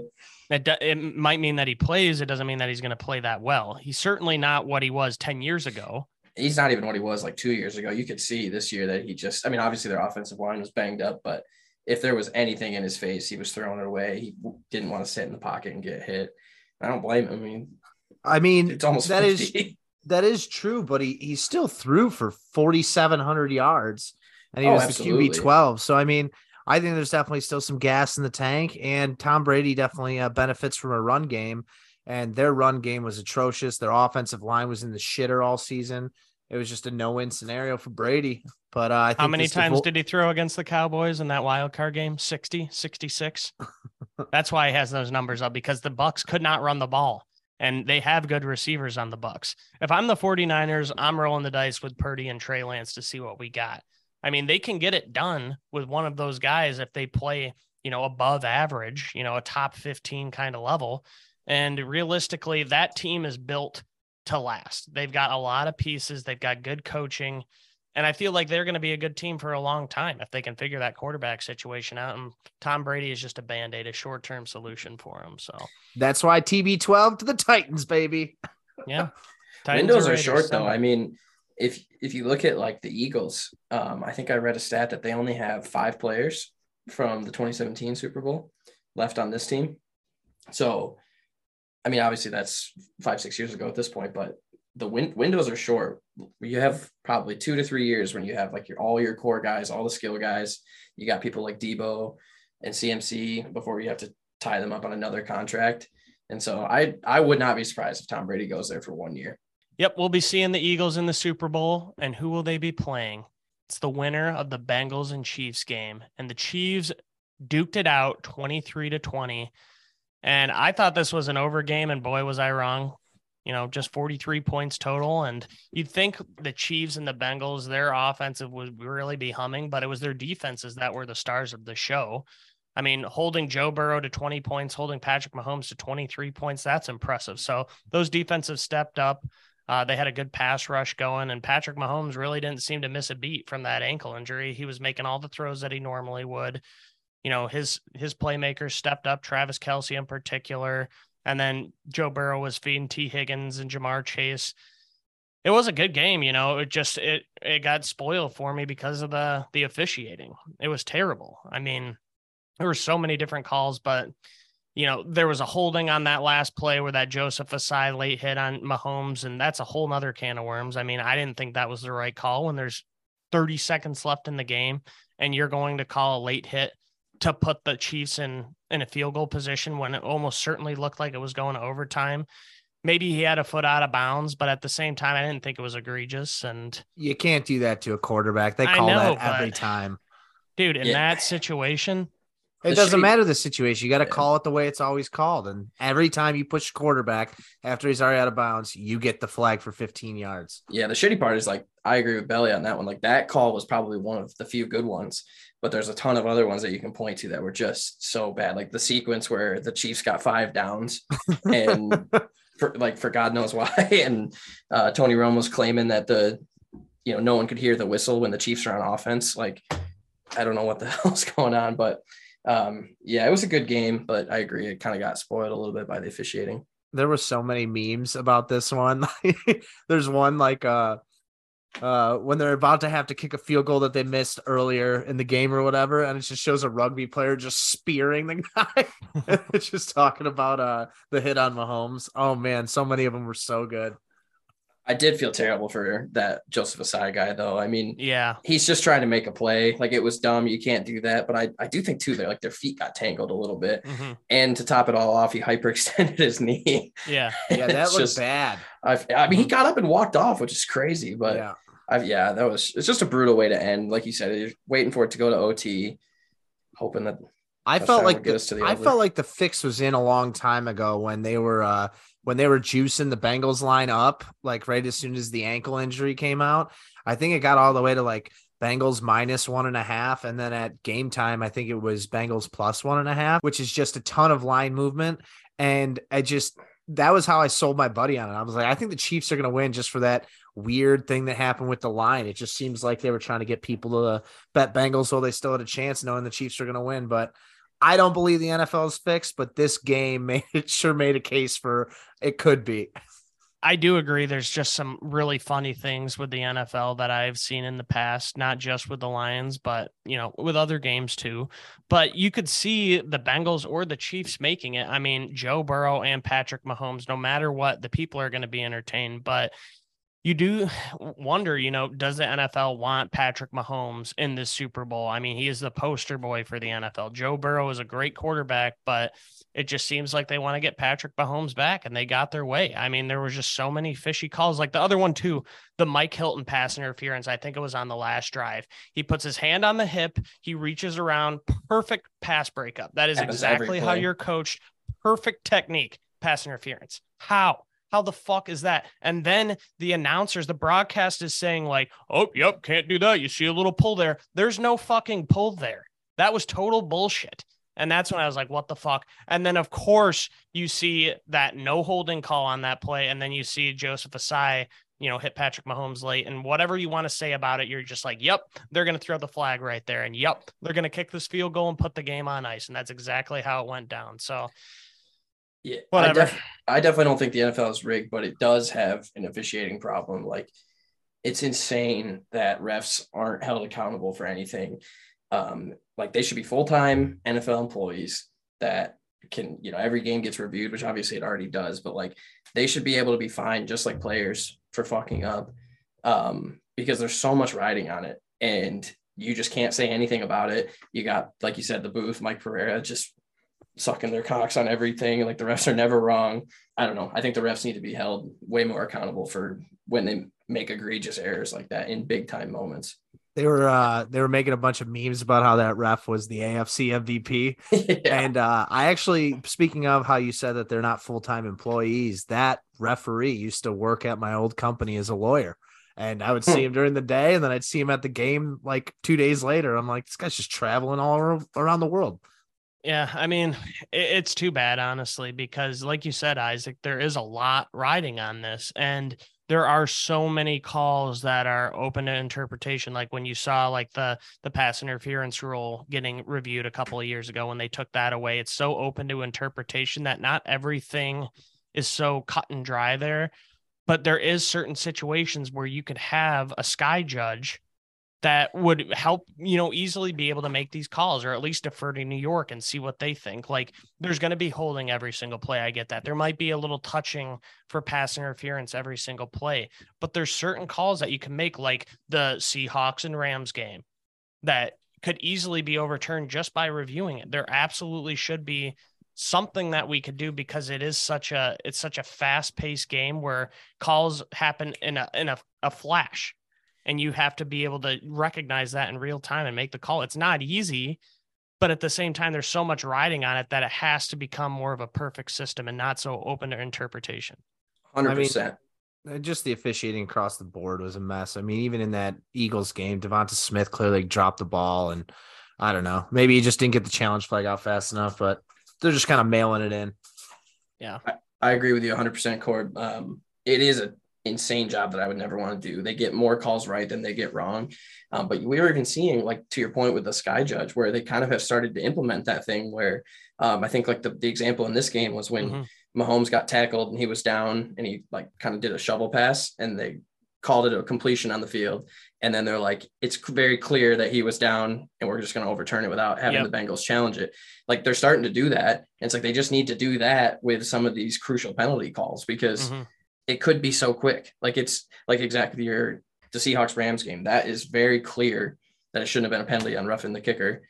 It, it might mean that he plays. It doesn't mean that he's going to play that well. He's certainly not what he was 10 years ago he's not even what he was like two years ago. You could see this year that he just, I mean, obviously their offensive line was banged up, but if there was anything in his face, he was throwing it away. He didn't want to sit in the pocket and get hit. I don't blame him. I mean, I mean, it's almost that 50. is that is true, but he he still threw for 4,700 yards and he oh, was absolutely. the QB 12. So, I mean, I think there's definitely still some gas in the tank, and Tom Brady definitely uh, benefits from a run game and their run game was atrocious. Their offensive line was in the shitter all season. It was just a no-win scenario for Brady. But uh, how many times did he throw against the Cowboys in that wild card game? 60, 66. That's why he has those numbers up because the Bucks could not run the ball and they have good receivers on the Bucks. If I'm the 49ers, I'm rolling the dice with Purdy and Trey Lance to see what we got. I mean, they can get it done with one of those guys if they play, you know, above average, you know, a top 15 kind of level. And realistically, that team is built to last. They've got a lot of pieces, they've got good coaching. And I feel like they're going to be a good team for a long time if they can figure that quarterback situation out. And Tom Brady is just a band aid, a short term solution for him. So that's why TB12 to the Titans, baby. Yeah. Titans Windows are, are short, though. I mean, if if you look at like the Eagles, um, I think I read a stat that they only have five players from the 2017 Super Bowl left on this team. So, I mean, obviously that's five six years ago at this point, but the win- windows are short. You have probably two to three years when you have like your all your core guys, all the skill guys. You got people like Deebo and CMC before you have to tie them up on another contract. And so I I would not be surprised if Tom Brady goes there for one year. Yep, we'll be seeing the Eagles in the Super Bowl. And who will they be playing? It's the winner of the Bengals and Chiefs game. And the Chiefs duked it out 23 to 20. And I thought this was an over game, and boy, was I wrong. You know, just 43 points total. And you'd think the Chiefs and the Bengals, their offensive would really be humming, but it was their defenses that were the stars of the show. I mean, holding Joe Burrow to 20 points, holding Patrick Mahomes to 23 points, that's impressive. So those defenses stepped up. Uh, they had a good pass rush going, and Patrick Mahomes really didn't seem to miss a beat from that ankle injury. He was making all the throws that he normally would. You know, his his playmakers stepped up, Travis Kelce in particular, and then Joe Burrow was feeding Tee Higgins and Ja'Marr Chase. It was a good game, you know. It just it it got spoiled for me because of the the officiating. It was terrible. I mean, there were so many different calls, but you know, there was a holding on that last play where that Joseph Ossai late hit on Mahomes, and that's a whole nother can of worms. I mean, I didn't think that was the right call when there's 30 seconds left in the game and you're going to call a late hit to put the Chiefs in in a field goal position when it almost certainly looked like it was going to overtime. Maybe he had a foot out of bounds, but at the same time, I didn't think it was egregious. And you can't do that to a quarterback. They call know, that every time. Dude, in yeah. that situation, it doesn't matter the situation. You got to yeah. call it the way it's always called. And every time you push quarterback after he's already out of bounds, you get the flag for 15 yards. Yeah. The shitty part is like, I agree with Belly on that one. Like that call was probably one of the few good ones, but there's a ton of other ones that you can point to that were just so bad. Like the sequence where the Chiefs got five downs and for like, for God knows why. And uh, Tony Romo's claiming that the, you know, no one could hear the whistle when the Chiefs are on offense. Like, I don't know what the hell's going on, but um, yeah, it was a good game, but I agree. It kind of got spoiled a little bit by the officiating. There were so many memes about this one. There's one like uh uh when they're about to have to kick a field goal that they missed earlier in the game or whatever, and it just shows a rugby player just spearing the guy. it's just talking about uh the hit on Mahomes. Oh man, so many of them were so good. I did feel terrible for that Joseph Ossai guy, though. I mean, yeah, he's just trying to make a play. Like it was dumb. You can't do that. But I, I do think too, they're like their feet got tangled a little bit. Mm-hmm. And to top it all off, he hyperextended his knee. Yeah. Yeah. That was just, bad. I've, I mean, he got up and walked off, which is crazy. But yeah. I've, yeah, that was, it's just a brutal way to end. Like you said, you're waiting for it to go to OT, hoping that I felt like the, the I felt like the fix was in a long time ago when they were uh when they were juicing the Bengals line up, like right as soon as the ankle injury came out. I think it got all the way to like Bengals minus one and a half. And then at game time, I think it was Bengals plus one and a half, which is just a ton of line movement. And I just, that was how I sold my buddy on it. I was like, I think the Chiefs are going to win just for that weird thing that happened with the line. It just seems like they were trying to get people to bet Bengals so they still had a chance knowing the Chiefs are going to win. But I don't believe the NFL is fixed, but this game made it sure made a case for it could be. I do agree. There's just some really funny things with the NFL that I've seen in the past, not just with the Lions, but you know, with other games too. But you could see the Bengals or the Chiefs making it. I mean, Joe Burrow and Patrick Mahomes, no matter what, the people are going to be entertained. But you do wonder, you know, does the NFL want Patrick Mahomes in this Super Bowl? I mean, he is the poster boy for the NFL. Joe Burrow is a great quarterback, but it just seems like they want to get Patrick Mahomes back and they got their way. I mean, there was just so many fishy calls. Like the other one, too, the Mike Hilton pass interference. I think it was on the last drive. He puts his hand on the hip, he reaches around, perfect pass breakup. That is exactly how you're coached. Perfect technique, pass interference. How? How the fuck is that? And then the announcers, the broadcast is saying, like, oh, yep, can't do that. You see a little pull there. There's no fucking pull there. That was total bullshit. And that's when I was like, what the fuck? And then, of course, you see that no holding call on that play. And then you see Joseph Ossai you know, hit Patrick Mahomes late. And whatever you want to say about it, you're just like, yep, they're going to throw the flag right there. And yep, they're going to kick this field goal and put the game on ice. And that's exactly how it went down. So, yeah, whatever. I, def- I definitely don't think the NFL is rigged, but it does have an officiating problem. Like, it's insane that refs aren't held accountable for anything. Um, like, they should be full time NFL employees that can you know every game gets reviewed which obviously it already does but like they should be able to be fined just like players for fucking up um because there's so much riding on it and you just can't say anything about it you got like you said the booth mike pereira just sucking their cocks on everything like the refs are never wrong i don't know i think the refs need to be held way more accountable for when they make egregious errors like that in big time moments they were uh they were making a bunch of memes about how that ref was the AFC MVP. yeah. And uh I actually speaking of how you said that they're not full-time employees, that referee used to work at my old company as a lawyer. And I would see hmm. him during the day and then I'd see him at the game like 2 days later. I'm like this guy's just traveling all around the world. Yeah, I mean, it's too bad, honestly, because like you said, Isaac, there is a lot riding on this. And there are so many calls that are open to interpretation like when you saw like the the pass interference rule getting reviewed a couple of years ago when they took that away it's so open to interpretation that not everything is so cut and dry there but there is certain situations where you could have a sky judge that would help, you know, easily be able to make these calls or at least defer to New York and see what they think. Like there's going to be holding every single play. I get that. There might be a little touching for pass interference every single play, but there's certain calls that you can make, like the Seahawks and Rams game, that could easily be overturned just by reviewing it. There absolutely should be something that we could do because it is such a it's such a fast paced game where calls happen in a in a, a flash and you have to be able to recognize that in real time and make the call. It's not easy, but at the same time, there's so much riding on it that it has to become more of a perfect system and not so open to interpretation. Hundred percent. Uh, just the officiating across the board was a mess. I mean, even in that Eagles game, DeVonta Smith clearly dropped the ball, and I don't know, maybe he just didn't get the challenge flag out fast enough, but they're just kind of mailing it in. Yeah, I, I agree with you 100, percent Cord. Um, it is a insane job that I would never want to do. They get more calls right than they get wrong. Um, but we were even seeing, like to your point with the Sky Judge, where they kind of have started to implement that thing where um, I think like the, the example in this game was when mm-hmm. Mahomes got tackled and he was down and he like kind of did a shovel pass and they called it a completion on the field. And then they're like, it's very clear that he was down and we're just going to overturn it without having yep. the Bengals challenge it. Like they're starting to do that. And it's like they just need to do that with some of these crucial penalty calls because mm-hmm it could be so quick. Like it's like exactly your the Seahawks Rams game. That is very clear that it shouldn't have been a penalty on roughing the kicker.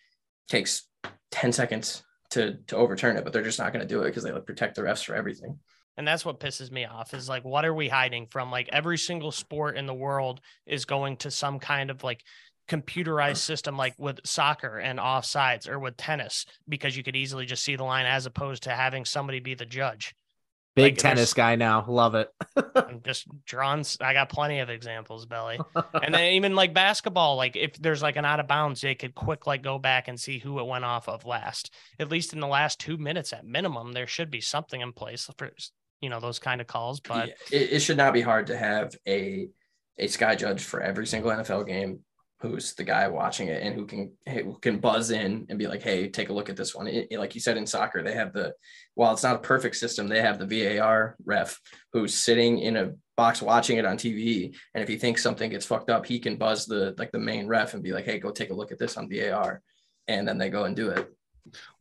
Takes 10 seconds to to overturn it, but they're just not going to do it because they like protect the refs for everything. And that's what pisses me off is like, what are we hiding from? Like every single sport in the world is going to some kind of like computerized system like with soccer and offsides or with tennis because you could easily just see the line as opposed to having somebody be the judge Big like, tennis guy now. Love it. I'm just drawn. I got plenty of examples, Belly. And then even like basketball, like if there's like an out of bounds, they could quick like go back and see who it went off of last. At least in the last two minutes at minimum, there should be something in place for you know those kind of calls. But yeah, it, it should not be hard to have a a sky judge for every single NFL game who's the guy watching it and who can who can buzz in and be like, "Hey, take a look at this one." It, like you said in soccer, they have the while it's not a perfect system, they have the VAR ref who's sitting in a box watching it on TV, and if he thinks something gets fucked up, he can buzz the like the main ref and be like, "Hey, go take a look at this on VAR," and then they go and do it.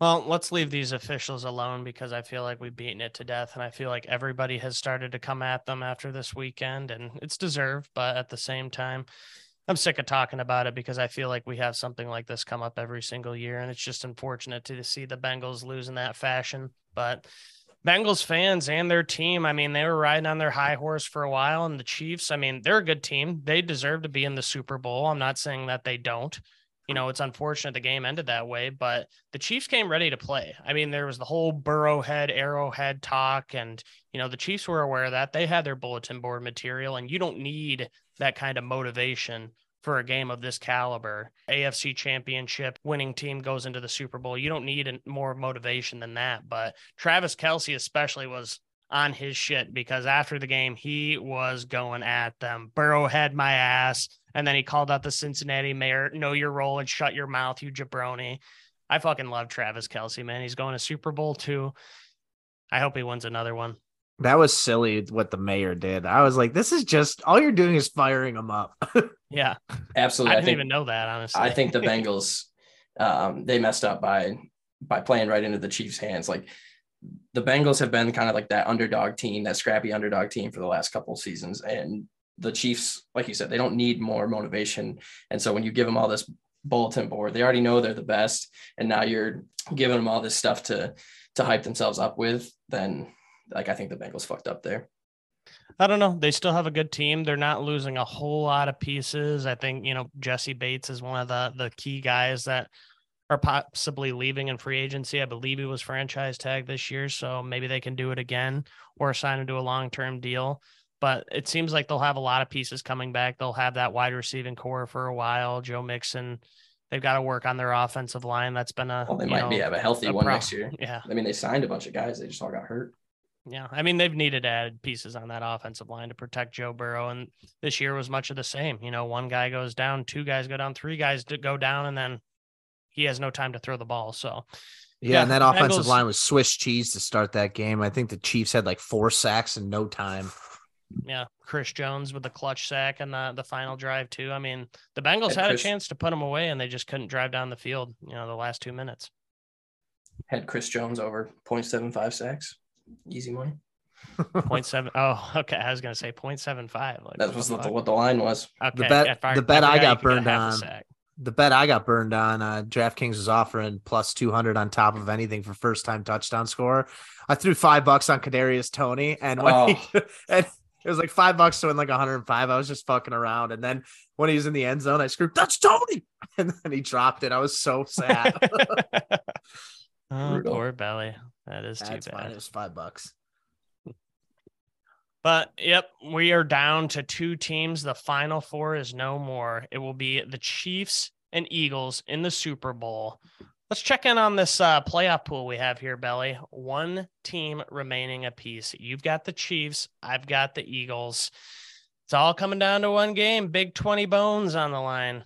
Well, let's leave these officials alone because I feel like we've beaten it to death, and I feel like everybody has started to come at them after this weekend, and it's deserved. But at the same time, I'm sick of talking about it because I feel like we have something like this come up every single year, and it's just unfortunate to see the Bengals lose in that fashion. But Bengals fans and their team, I mean, they were riding on their high horse for a while, and the Chiefs, I mean, they're a good team. They deserve to be in the Super Bowl. I'm not saying that they don't. You know, it's unfortunate the game ended that way, but the Chiefs came ready to play. I mean, there was the whole Burrowhead, Arrowhead talk, and, you know, the Chiefs were aware of that. They had their bulletin board material, and you don't need that kind of motivation for a game of this caliber. AFC championship winning team goes into the Super Bowl. You don't need more motivation than that. But Travis Kelce, especially, was on his shit because after the game, he was going at them. Burrow had my ass. And then he called out the Cincinnati mayor, know your role and shut your mouth, you jabroni. I fucking love Travis Kelce, man. He's going to Super Bowl too. I hope he wins another one. That was silly what the mayor did. I was like, this is just all you're doing is firing him up. yeah. Absolutely. I didn't I think, even know that, honestly. I think the Bengals um, they messed up by by playing right into the Chiefs' hands. Like the Bengals have been kind of like that underdog team, that scrappy underdog team for the last couple of seasons. And the Chiefs, like you said, they don't need more motivation. And so when you give them all this bulletin board, they already know they're the best. And now you're giving them all this stuff to to hype themselves up with, then like I think the Bengals fucked up there. I don't know. They still have a good team. They're not losing a whole lot of pieces. I think, you know, Jessie Bates is one of the the key guys that are possibly leaving in free agency. I believe he was franchise tag this year, so maybe they can do it again or sign him to a long-term deal. But it seems like they'll have a lot of pieces coming back. They'll have that wide receiving core for a while. Joe Mixon, they've got to work on their offensive line. That's been a well, they might know, be have a healthy a one pro- next year. Yeah, I mean they signed a bunch of guys. They just all got hurt. Yeah, I mean they've needed to add pieces on that offensive line to protect Joe Burrow, and this year was much of the same. You know, one guy goes down, two guys go down, three guys go down, and then he has no time to throw the ball. So, yeah, yeah and that offensive Bengals, line was Swiss cheese to start that game. I think the Chiefs had like four sacks in no time. Yeah, Chris Jones with the clutch sack and the the final drive too. I mean, the Bengals had, had Chris, a chance to put them away, and they just couldn't drive down the field. You know, the last two minutes. Had Chris Jones over 0.75 sacks, easy money. 0.7 oh okay i was gonna say 0.75 like that was what the, what the line was okay the bet the bet i got burned on the bet I got burned on, uh, DraftKings was offering plus 200 on top of anything for first time touchdown score. I threw five bucks on Kadarius Toney and when oh. he, and it was like five bucks to win like 105. I was just fucking around, and then when he was in the end zone, I screamed, "That's tony and then he dropped it. I was so sad. Oh, poor belly. That is That's too bad. Fine. It was five bucks. But yep, we are down to two teams. The final four is no more. It will be the Chiefs and Eagles in the Super Bowl. Let's check in on this uh, playoff pool we have here, Belly. One team remaining apiece. You've got the Chiefs. I've got the Eagles. It's all coming down to one game. Big 20 bones on the line.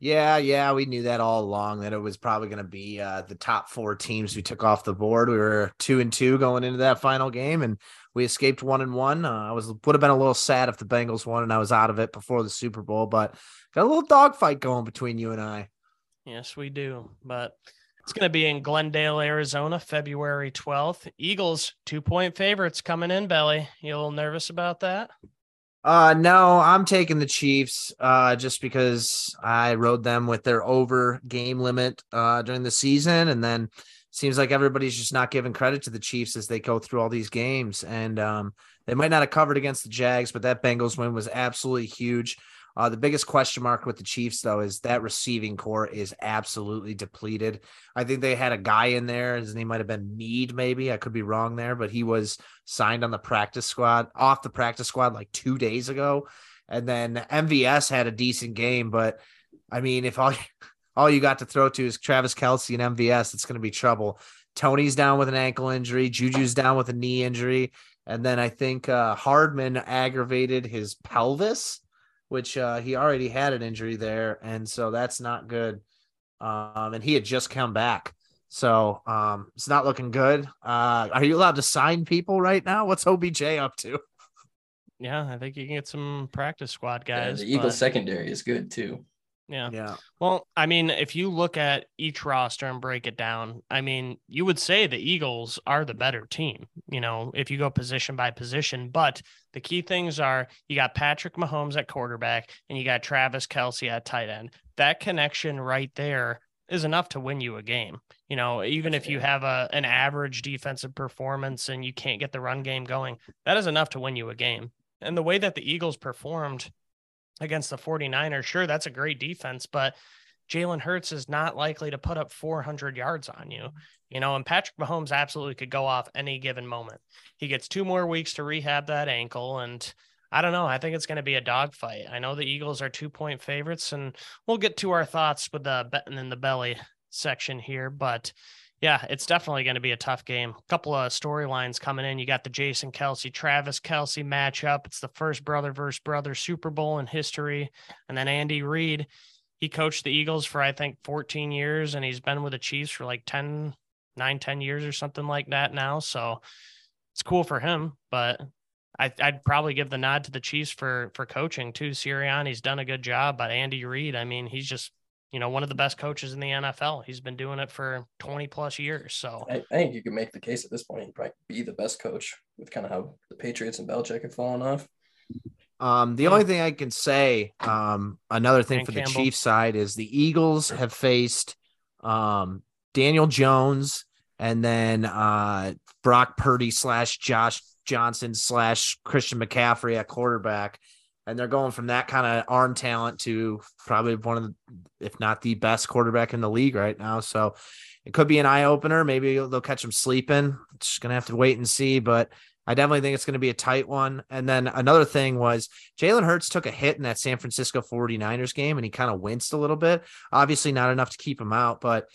Yeah, yeah, we knew that all along that it was probably going to be uh, the top four teams we took off the board. We were two and two going into that final game, and we escaped one and one. Uh, I was would have been a little sad if the Bengals won and I was out of it before the Super Bowl, but got a little dogfight going between you and I. Yes, we do. But it's going to be in Glendale, Arizona, February 12th. Eagles, two point favorites coming in, Belly. You a little nervous about that? Uh no, I'm taking the Chiefs uh just because I rode them with their over game limit uh during the season and then seems like everybody's just not giving credit to the Chiefs as they go through all these games. And um, they might not have covered against the Jags, but that Bengals win was absolutely huge. Uh, the biggest question mark with the Chiefs, though, is that receiving core is absolutely depleted. I think they had a guy in there. His name might have been Mead, maybe. I could be wrong there, but he was signed on the practice squad, off the practice squad like two days ago. And then MVS had a decent game, but I mean, if all all you got to throw to is Travis Kelce and MVS, it's going to be trouble. Toney's down with an ankle injury, Juju's down with a knee injury, and then I think uh, Hardman aggravated his pelvis, which uh, he already had an injury there, and so that's not good. Um, and he had just come back, so um, it's not looking good. Uh, are you allowed to sign people right now? What's OBJ up to? Yeah, I think you can get some practice squad guys. Yeah, the Eagles but... secondary is good too. Yeah. Yeah. Well, I mean, if you look at each roster and break it down, I mean, you would say the Eagles are the better team, you know, if you go position by position. But the key things are you got Patrick Mahomes at quarterback and you got Travis Kelce at tight end. That connection right there is enough to win you a game. You know, even if you have a an average defensive performance and you can't get the run game going, that is enough to win you a game. And the way that the Eagles performed against the 49ers. Sure, that's a great defense, but Jalen Hurts is not likely to put up 400 yards on you, you know, and Patrick Mahomes absolutely could go off any given moment. He gets two more weeks to rehab that ankle. And I don't know. I think it's going to be a dogfight. I know the Eagles are two point favorites, and we'll get to our thoughts with the betting in the belly section here. But Yeah, it's definitely going to be a tough game. A couple of storylines coming in. You got the Jason Kelce, Travis Kelce matchup. It's the first brother versus brother Super Bowl in history. And then Andy Reid, he coached the Eagles for, I think, 14 years, and he's been with the Chiefs for like 10, 9, 10 years or something like that now. So it's cool for him, but I, would probably give the nod to the Chiefs for for coaching too. Sirianni's done a good job, but Andy Reid, I mean, he's just you know one of the best coaches in the NFL. He's been doing it for twenty plus years. So I, I think you can make the case at this point he'd probably be the best coach with kind of how the Patriots and Belichick have fallen off. Um, the only thing I can say, um, another thing Dan for Campbell. the Chiefs side is the Eagles have faced um Daniel Jones and then uh Brock Purdy slash Josh Johnson slash Christian McCaffrey at quarterback. And they're going from that kind of arm talent to probably one of the, if not the best quarterback in the league right now. So it could be an eye opener. Maybe they'll catch him sleeping. Just gonna have to wait and see. But I definitely think it's going to be a tight one. And then another thing was Jalen Hurts took a hit in that San Francisco 49ers game and he kind of winced a little bit. Obviously, not enough to keep him out, but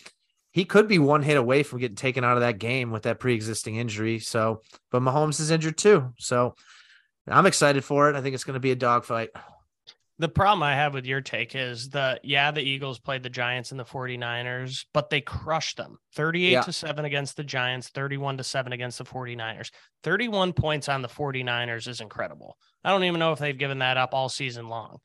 he could be one hit away from getting taken out of that game with that pre-existing injury. So, but Mahomes is injured too. So I'm excited for it. I think it's going to be a dogfight. The problem I have with your take is the yeah, the Eagles played the Giants and the 49ers, but they crushed them 38 Yeah. to 7 against the Giants, 31 to 7 against the 49ers. 31 points on the 49ers is incredible. I don't even know if they've given that up all season long.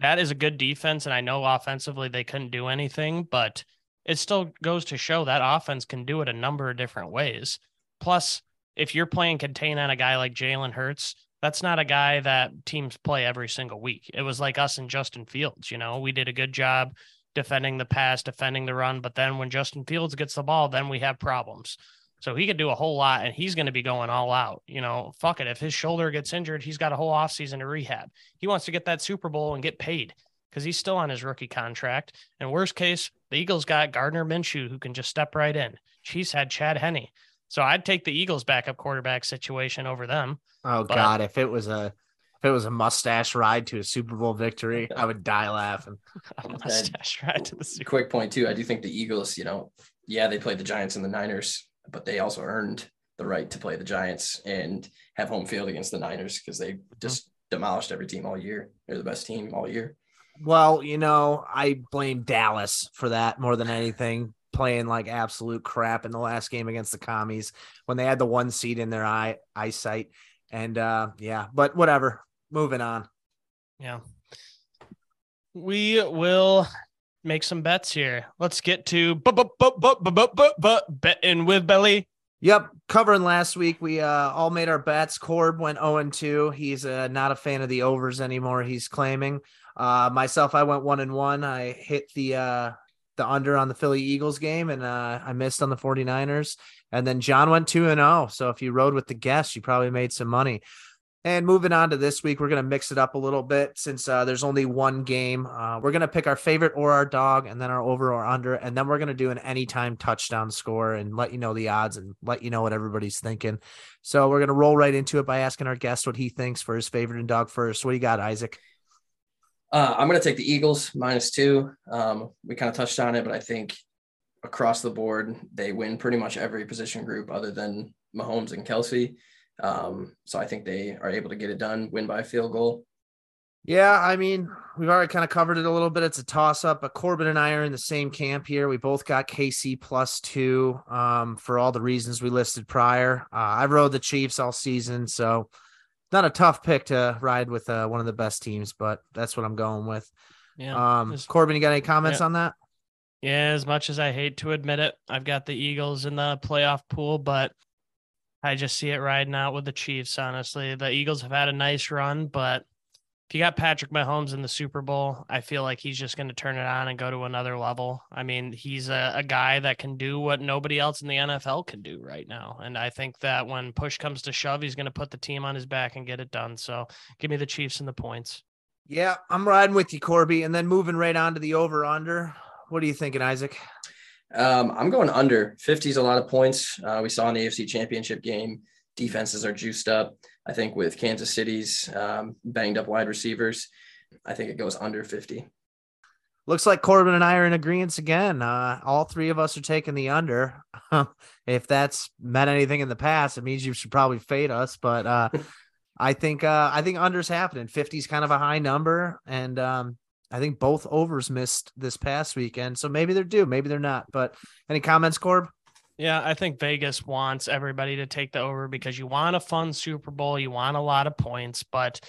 That is a good defense. And I know offensively they couldn't do anything, but it still goes to show that offense can do it a number of different ways. Plus, if you're playing contain on a guy like Jalen Hurts, that's not a guy that teams play every single week. It was like us and Justin Fields. You know, we did a good job defending the pass, defending the run, but then when Justin Fields gets the ball, then we have problems. So he could do a whole lot and he's going to be going all out. You know, fuck it. If his shoulder gets injured, he's got a whole offseason to rehab. He wants to get that Super Bowl and get paid because he's still on his rookie contract. And worst case, the Eagles got Gardner Minshew who can just step right in. Chiefs had Chad Henne. So I'd take the Eagles backup quarterback situation over them. Oh But- God, if it was a if it was a mustache ride to a Super Bowl victory, I would die laughing. A mustache ride to the Super Quick point too. I do think the Eagles, you know, yeah, they played the Giants and the Niners, but they also earned the right to play the Giants and have home field against the Niners because they mm-hmm. just demolished every team all year. They're the best team all year. Well, you know, I blame Dallas for that more than anything playing like absolute crap in the last game against the commies when they had the one seed in their eye eyesight. And uh yeah, but whatever. Moving on. Yeah. We will make some bets here. Let's get to but but but but but but but betting with Belly. Yep, covering last week, we uh, all made our bets. Corb went 0 2. He's uh, not a fan of the overs anymore. He's claiming. Uh, myself, I went one and one. I hit the uh, the under on the Philly Eagles game and uh I missed on the 49ers. And then John went 2 and 0. So if you rode with the guests, you probably made some money. And moving on to this week, we're going to mix it up a little bit since uh, there's only one game. Uh, we're going to pick our favorite or our dog, and then our over or under, and then we're going to do an anytime touchdown score and let you know the odds and let you know what everybody's thinking. So we're going to roll right into it by asking our guest what he thinks for his favorite and dog first. What do you got, Isaac? Uh, I'm going to take the Eagles minus two. Um, we kind of touched on it, but I think across the board, they win pretty much every position group other than Mahomes and Kelce. Um, so I think they are able to get it done, win by field goal. Yeah, I mean, we've already kind of covered it a little bit. It's a toss up, but Corbin and I are in the same camp here. We both got KC plus two um, for all the reasons we listed prior. Uh, I rode the Chiefs all season, so not a tough pick to ride with uh, one of the best teams, but that's what I'm going with. Yeah. Um, Corbin, you got any comments Yeah. on that? Yeah, as much as I hate to admit it, I've got the Eagles in the playoff pool, but I just see it riding out with the Chiefs, honestly. The Eagles have had a nice run, but if you got Patrick Mahomes in the Super Bowl, I feel like he's just going to turn it on and go to another level. I mean, he's a, a guy that can do what nobody else in the NFL can do right now. And I think that when push comes to shove, he's going to put the team on his back and get it done. So give me the Chiefs and the points. Yeah, I'm riding with you, Corby. And then moving right on to the over under. What are you thinking, Isaac? Um, I'm going under 50 is a lot of points. Uh, we saw in the AFC championship game, defenses are juiced up. I think with Kansas City's um, banged up wide receivers, I think it goes under 50. looks like Corbin and I are in agreement again. Uh, all three of us are taking the under. if that's meant anything in the past, it means you should probably fade us. But uh, I think uh, I think unders happening. 50 is kind of a high number, and um, I think both overs missed this past weekend. So maybe they're due, maybe they're not. But any comments, Corb? Yeah, I think Vegas wants everybody to take the over because you want a fun Super Bowl, you want a lot of points, but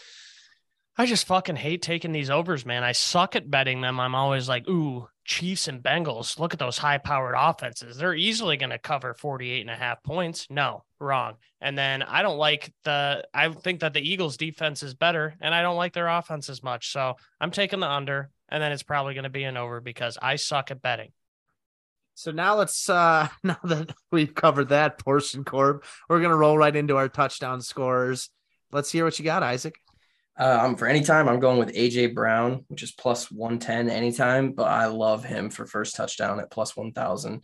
I just fucking hate taking these overs, man. I suck at betting them. I'm always like, ooh, Chiefs and Bengals, look at those high powered offenses. They're easily going to cover 48 and a half points. No, wrong. And then I don't like the, I think that the Eagles defense is better and I don't like their offense as much. So I'm taking the under and then it's probably going to be an over because I suck at betting. So now let's uh now that we've covered that portion, Corb, we're gonna roll right into our touchdown scores. Let's hear what you got, Isaac. Uh, um, for anytime, I'm going with AJ Brown, which is plus 110 anytime, but I love him for first touchdown at plus 1,000. I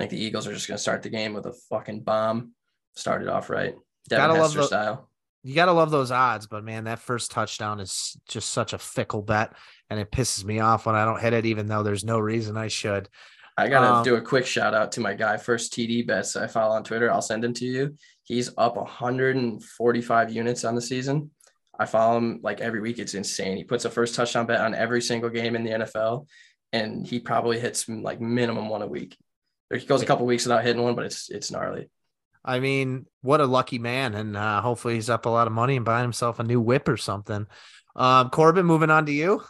think the Eagles are just going to start the game with a fucking bomb. Started off right. Devin gotta Hester love the, style. You got to love those odds, but man, that first touchdown is just such a fickle bet, and it pisses me off when I don't hit it, even though there's no reason I should. I gotta um, do a quick shout out to my guy, first TD bets I follow on Twitter. I'll send him to you. He's up 145 units on the season. I follow him like every week. It's insane. He puts a first touchdown bet on every single game in the NFL, and he probably hits like minimum one a week. He goes a couple weeks without hitting one, but it's it's gnarly. I mean, what a lucky man, and uh, hopefully he's up a lot of money and buying himself a new whip or something. Um, Corbin, moving on to you.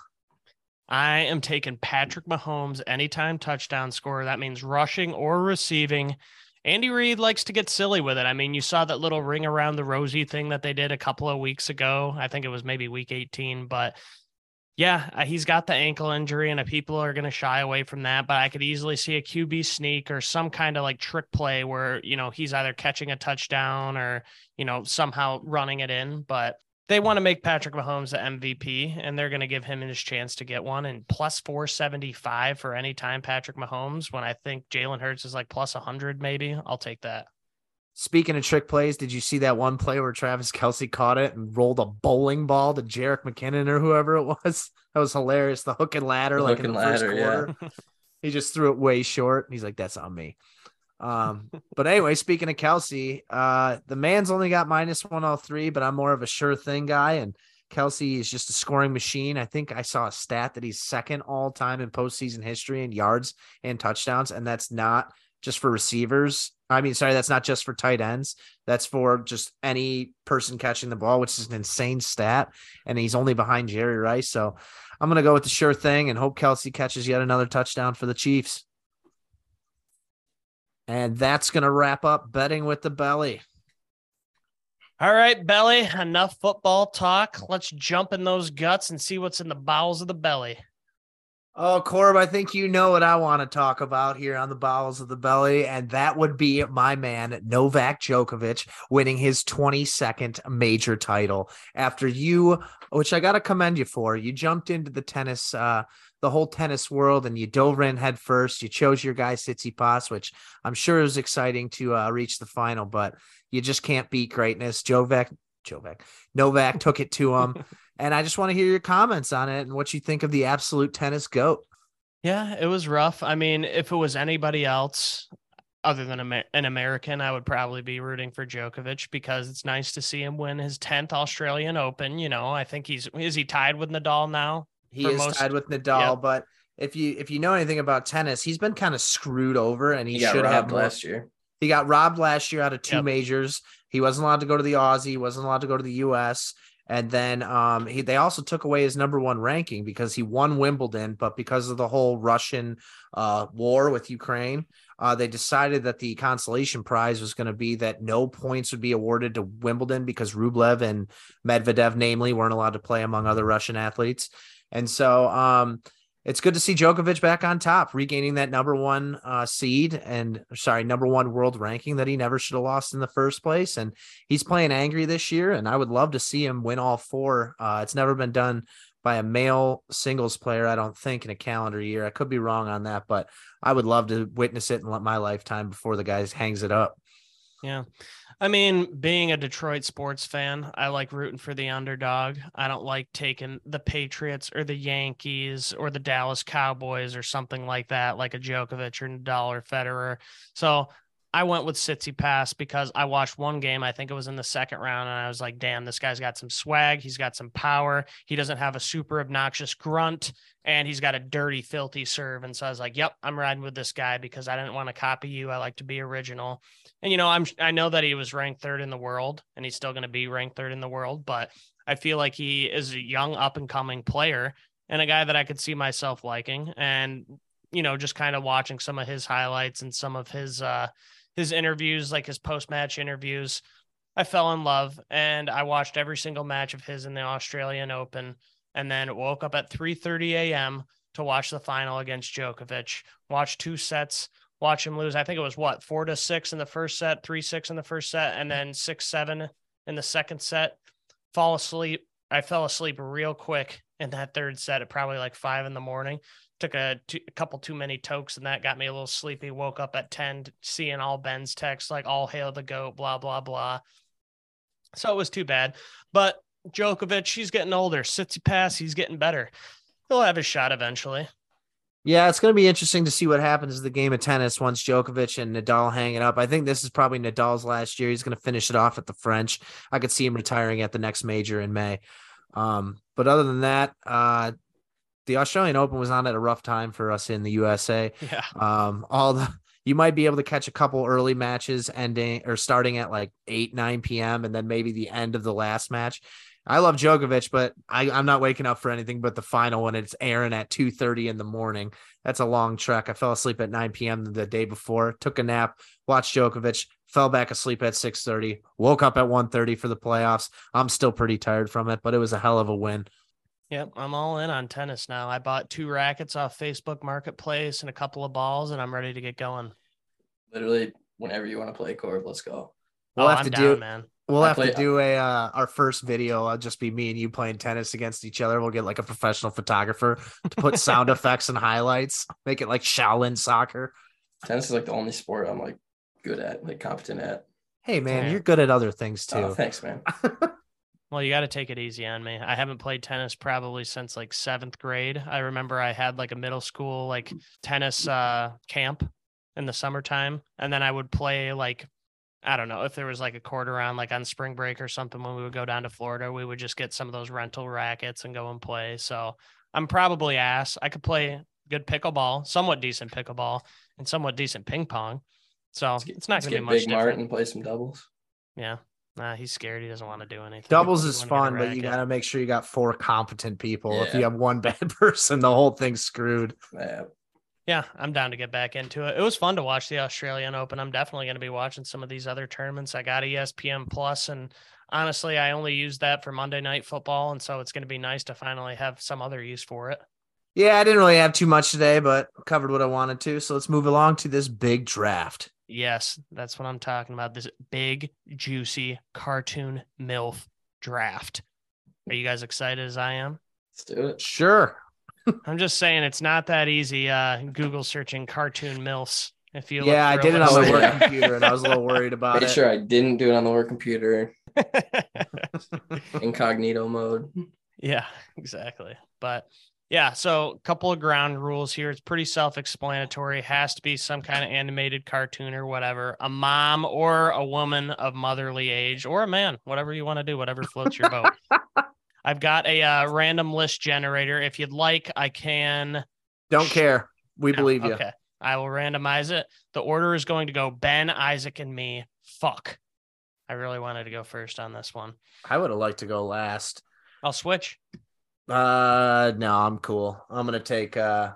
I am taking Patrick Mahomes anytime touchdown score. That means rushing or receiving. Andy Reid likes to get silly with it. I mean, you saw that little ring around the rosy thing that they did a couple of weeks ago. I think it was maybe week 18, but yeah, uh, he's got the ankle injury and people are going to shy away from that, but I could easily see a QB sneak or some kind of like trick play where, you know, he's either catching a touchdown or, you know, somehow running it in, but they want to make Patrick Mahomes the MVP, and they're going to give him his chance to get one. And plus 475 for any time Patrick Mahomes, when I think Jalen Hurts is like plus 100, maybe. I'll take that. Speaking of trick plays, did you see that one play where Travis Kelce caught it and rolled a bowling ball to Jerick McKinnon or whoever it was? That was hilarious. The hook and ladder, the like in the ladder, first quarter. Yeah. he just threw it way short. And He's like, that's on me. Um, but anyway, speaking of Kelce, uh, the man's only got minus 103, but I'm more of a sure thing guy. And Kelce is just a scoring machine. I think I saw a stat that he's second all time in postseason history in yards and touchdowns. And that's not just for receivers. I mean, sorry, that's not just for tight ends. That's for just any person catching the ball, which is an insane stat. And he's only behind Jerry Rice. So I'm going to go with the sure thing and hope Kelce catches yet another touchdown for the Chiefs. And that's going to wrap up betting with the belly. All right, belly, enough football talk. Let's jump in those guts and see what's in the bowels of the belly. Oh, Corb, I think you know what I want to talk about here on the bowels of the belly, and that would be my man Novak Djokovic winning his 22nd major title after you, which I got to commend you for. You jumped into the tennis uh, the whole tennis world and you dove in head first. You chose your guy Tsitsipas, which I'm sure is exciting to uh, reach the final, but you just can't beat greatness. Jovek, Jovek, Novak took it to him. and I just want to hear your comments on it and what you think of the absolute tennis goat. Yeah, it was rough. I mean, if it was anybody else other than an American, I would probably be rooting for Djokovic because it's nice to see him win his 10th Australian Open. You know, I think he's is he tied with Nadal now? He is most, tied with Nadal, yep. but if you if you know anything about tennis, he's been kind of screwed over, and he, he should have last year. He got robbed last year out of two yep. majors. He wasn't allowed to go to the Aussie. He wasn't allowed to go to the U.S. And then um, he, they also took away his number one ranking because he won Wimbledon, but because of the whole Russian uh, war with Ukraine, uh, they decided that the consolation prize was going to be that no points would be awarded to Wimbledon because Rublev and Medvedev, namely, weren't allowed to play among other Russian athletes. And so um, it's good to see Djokovic back on top, regaining that number one uh, seed and sorry, number one world ranking that he never should have lost in the first place. And he's playing angry this year, and I would love to see him win all four. Uh, it's never been done by a male singles player, I don't think, in a calendar year. I could be wrong on that, but I would love to witness it in my lifetime before the guy hangs it up. Yeah. I mean, being a Detroit sports fan, I like rooting for the underdog. I don't like taking the Patriots or the Yankees or the Dallas Cowboys or something like that, like a Djokovic or Nadal or Federer. So I went with Tsitsipas because I watched one game. I think it was in the second round, and I was like, "Damn, this guy's got some swag. He's got some power. He doesn't have a super obnoxious grunt, and he's got a dirty, filthy serve." And so I was like, "Yep, I'm riding with this guy because I didn't want to copy you. I like to be original." And you know, I'm I know that he was ranked third in the world, and he's still going to be ranked third in the world, but I feel like he is a young, up and coming player and a guy that I could see myself liking. And you know, just kind of watching some of his highlights and some of his uh his interviews, like his post match interviews. I fell in love and I watched every single match of his in the Australian Open and then woke up at 3:30 a.m. to watch the final against Djokovic. Watch two sets, watch him lose. I think it was what, 4 to 6 in the first set, 3-6 in the first set and then 6-7 in the second set. Fall asleep. I fell asleep real quick in that third set at probably like 5 in the morning took a, couple too many tokes and that got me a little sleepy. Woke up at 10 seeing all Ben's texts like all hail the goat, blah, blah, blah. So it was too bad. But Djokovic, he's getting older. Tsitsipas, he's getting better. He'll have his shot eventually. Yeah, it's going to be interesting to see what happens in the game of tennis once Djokovic and Nadal hang it up. I think this is probably Nadal's last year. He's going to finish it off at the French. I could see him retiring at the next major in May. Um, but other than that, uh, the Australian Open was on at a rough time for us in the USA. Yeah. Um, all the you might be able to catch a couple early matches ending or starting at like 8 9 p.m and then maybe the end of the last match i love Djokovic but I, i'm not waking up for anything but the final one. it's Aaron at 2 30 in the morning that's a long trek i fell asleep at 9 p.m the day before took a nap watched Djokovic fell back asleep at 6 30 woke up at 1 30 for the playoffs i'm still pretty tired from it but it was a hell of a win Yep, I'm all in on tennis now. I bought two rackets off Facebook Marketplace and a couple of balls, and I'm ready to get going. Literally, whenever you want to play Corb, let's go. we'll oh, have I'm to down, do man. We'll I have play- to do a uh, our first video. I'll just be me and you playing tennis against each other. We'll get like a professional photographer to put sound effects and highlights. Make it like Shaolin soccer. Tennis is like the only sport I'm like good at, like competent at. Hey man, Yeah. you're good at other things too. Oh, thanks, man. Well, you got to take it easy on me. I haven't played tennis probably since like seventh grade. I remember I had like a middle school like tennis uh, camp in the summertime, and then I would play like I don't know if there was like a quarter round like on spring break or something when we would go down to Florida. We would just get some of those rental rackets and go and play. So I'm probably ass. I could play good pickleball, somewhat decent pickleball, and somewhat decent ping pong. So Let's it's not going to be much Big different. Martin play some doubles. Yeah. Nah, he's scared. He doesn't want to do anything. Doubles is wanna get a fun, but you got to make sure you got four competent people. If you have one bad person, the whole thing's screwed. Yeah. Yeah, I'm down to get back into it. It was fun to watch the Australian Open. I'm definitely going to be watching some of these other tournaments. I got ESPN Plus, and honestly, I only use that for Monday Night Football, and so it's going to be nice to finally have some other use for it. Yeah, I didn't really have too much today, but covered what I wanted to. So let's move along to this big draft. Yes, that's what I'm talking about. This big, juicy cartoon MILF draft. Are you guys excited as I am? Let's do it. Sure. I'm just saying it's not that easy. Uh, Google searching cartoon MILFs. If you Yeah, I did it on the work computer, and I was a little worried about Make it. sure I didn't do it on the work computer, incognito mode. Yeah, exactly. But yeah, so a couple of ground rules here. It's pretty self-explanatory. Has to be some kind of animated cartoon or whatever. A mom or a woman of motherly age, or a man, whatever you want to do, whatever floats your boat. I've got a uh, random list generator. If you'd like, I can. Don't care. We No, believe you. Okay, I will randomize it. The order is going to go Ben, Isaac, and me. Fuck. I really wanted to go first on this one. I would have liked to go last. I'll switch. Uh no, I'm cool. I'm gonna take uh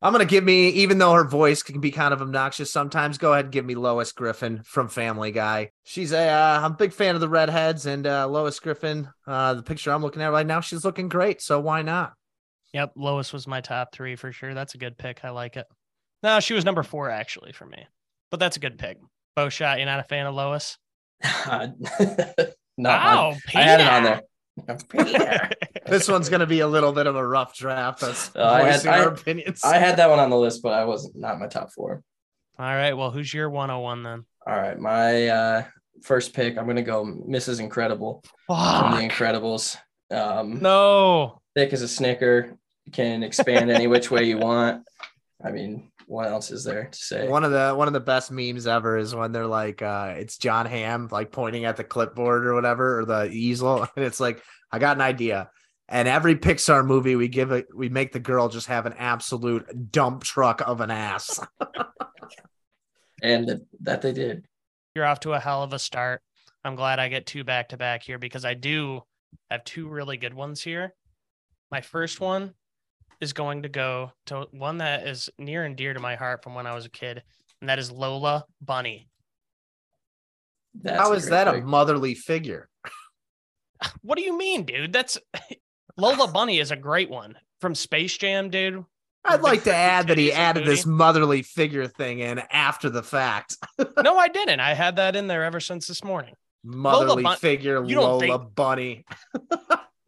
I'm gonna give me, even though her voice can be kind of obnoxious sometimes, go ahead and give me Lois Griffin from Family Guy. She's a uh, I'm a big fan of the redheads and uh Lois Griffin, uh the picture I'm looking at right now, she's looking great. So why not? Yep, Lois was my top three for sure. That's a good pick. I like it. No, she was number four actually for me, but that's a good pick. Bowshot. You're not a fan of Lois? no, wow, I, I had it on there. This one's gonna be a little bit of a rough draft. Us Uh, I had- voicing I- opinions. I had that one on the list, but I was not my top four. All right. Well, who's your 101 then? All right, my uh, first pick. I'm gonna go Mrs. Incredible from The Incredibles. Um, No. thick as a snicker, can expand any which way you want. I mean, what else is there to say? One of the one of the best memes ever is when they're like, uh, it's Jon Hamm like pointing at the clipboard or whatever or the easel, and it's like, I got an idea. And every Pixar movie we give it, we make the girl just have an absolute dump truck of an ass. And that, that they did. You're off to a hell of a start. I'm glad I get two back to back here because I do have two really good ones here. My first one is going to go to one that is near and dear to my heart from when I was a kid, and that is Lola Bunny. That's How a is that a motherly figure? What do you mean, dude? That's Lola Bunny is a great one from Space Jam, dude. I'd like to add that he added this motherly figure thing in after the fact. No, I didn't. I had that in there ever since this morning. Motherly Bun- figure Lola think- Bunny.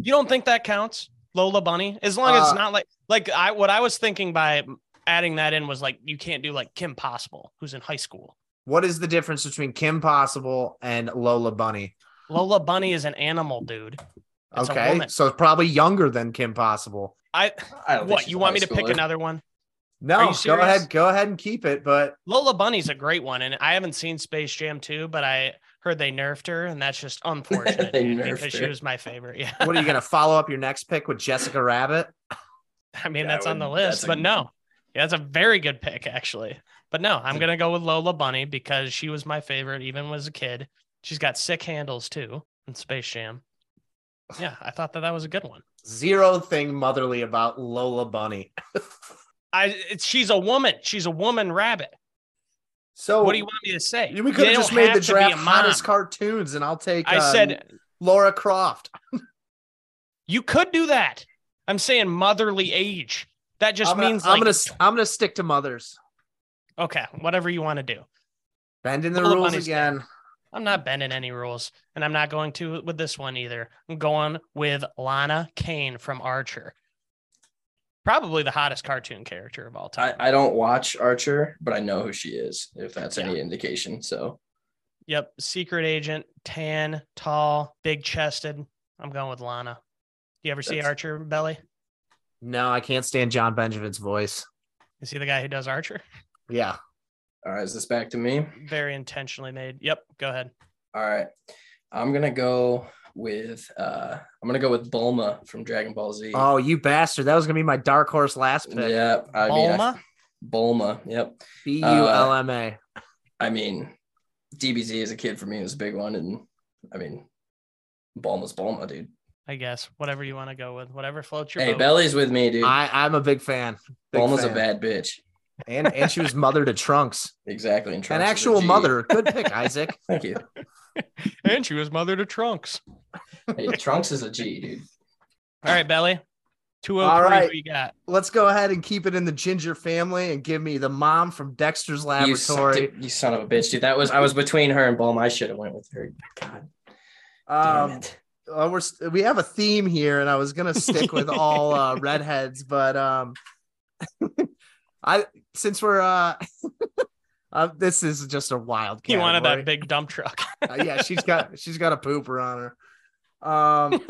You don't think that counts, Lola Bunny? As long as it's Uh, not like like I what I was thinking by adding that in was like you can't do like Kim Possible, who's in high school. What is the difference between Kim Possible and Lola Bunny? Lola Bunny is an animal, dude. It's okay, so it's probably younger than Kim Possible. I I don't what you want me to pick another one? No, go ahead, go ahead and keep it. But Lola Bunny's a great one, and I haven't seen Space Jam 2, but I heard they nerfed her, and that's just unfortunate They dude, nerfed because she was my favorite. Yeah, what are you going to follow up your next pick with Jessica Rabbit? I mean Yeah, I that's on the list, that's a- but no, yeah, that's a very good pick actually. But no, I'm gonna go with Lola Bunny because she was my favorite even as a kid. She's got sick handles too in Space Jam. Yeah, I thought that that was a good one. Zero thing motherly about Lola Bunny. I she's a woman. She's a woman rabbit. So What do you want me to say? We could have just made the draft hottest cartoons, and I'll take. I uh, said Laura Croft. you could do that. I'm saying motherly age. That just I'm gonna, means I'm like gonna I'm gonna stick to mothers. okay, whatever you want to do. Bending the Lola rules Bunny's again. I'm not bending any rules, and I'm not going to with this one either. I'm going with Lana Kane from Archer. Probably the hottest cartoon character of all time. I don't watch Archer, but I know who she is, if that's Yeah. any indication. So yep, secret agent, tan, tall, big chested. I'm going with Lana. Do you ever see Archer, Belly? No, I can't stand Jon Benjamin's voice. Is he the guy who does Archer? Yeah. All right, is this back to me? Very intentionally made. Yep, go ahead. All right. I'm gonna go with uh I'm gonna go with Bulma from Dragon Ball Z. Oh, you bastard! That was gonna be my dark horse last pick. yeah, I mean I- Bulma? Bulma. Yep. B U L M A. I mean, DBZ as a kid for me was a big one, and I mean, Bulma's Bulma, dude. I guess whatever you want to go with, whatever floats your Hey, boat. Belly's with me, dude. I I'm a big fan. Big Bulma's a bad bitch. And and she was mother to Trunks, Exactly. And an Trunks is a actual mother. Good pick, Isaac. Thank you. and she was mother to Trunks. Hey, Trunks is a G, dude. All right, Belly. 203, All right. who you got? Let's go ahead and keep it in the Ginger family and give me the mom from Dexter's You, son- Laboratory. you son of a bitch, dude. That was I was between her and Bulma. I should have went with her. God damn Um, it. uh, we're we have a theme here, and I was gonna stick with all uh, redheads, but um, I since we're uh, uh, this is just a wild. He wanted category. that big dump truck. Uh, yeah, she's got she's got a pooper on her. Um,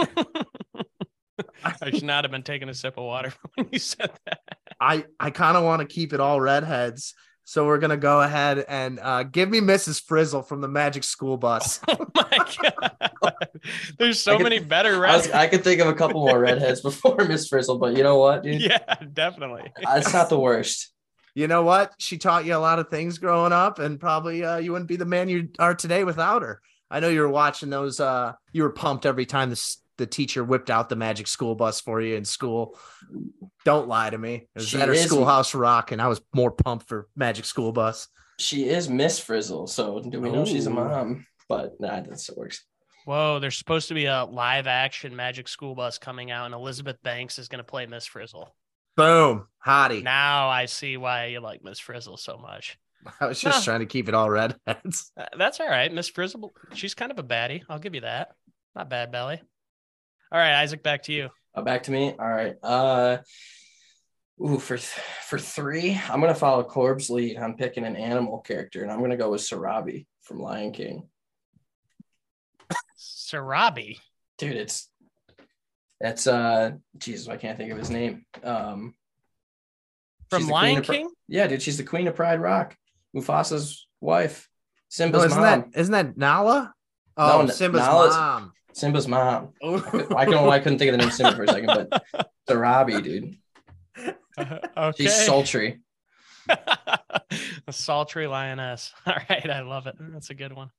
I should not have been taking a sip of water when you said that. I I kind of want to keep it all redheads, so we're gonna go ahead and uh, give me Mrs. Frizzle from the Magic School Bus. Oh my god. There's so could- many better I, was, red. I could think of a couple more redheads before Miss Frizzle, but you know what, dude? yeah, definitely. It's not the worst. You know what? She taught you a lot of things growing up, and probably uh, you wouldn't be the man you are today without her. I know you were watching those. Uh, you were pumped every time the the teacher whipped out the Magic School Bus for you in school. Don't lie to me. It was She at her is- Schoolhouse Rock, and I was more pumped for Magic School Bus. She is Miss Frizzle, so do we know she's a mom? But nah, that still works. Whoa, there's supposed to be a live action Magic School Bus coming out, and Elizabeth Banks is going to play Miss Frizzle. Boom, hottie. Now I see why you like Miss Frizzle so much. I was just Huh. trying to keep it all redheads. Uh, That's all right. Miss Frizzle, she's kind of a baddie. I'll give you that. Not bad, Belly. All right, Isaac, back to you. Uh, back to me. All right. Uh, ooh, for th- for three, I'm gonna follow Corb's lead. I'm picking an animal character, and I'm gonna go with Sarabi from Lion King. Sarabi. Dude, it's that's uh Jesus, I can't think of his name. Um From she's the Lion of Pri- King? yeah, dude, she's the queen of Pride Rock. Mufasa's wife. No, Simba's isn't mom. that isn't that Nala? Oh, No, Simba's Nala's- mom. Simba's mom. I don't know why I couldn't think of the name Simba for a second, but Sarabi, dude. okay. She's sultry. a sultry lioness. All right, I love it. That's a good one.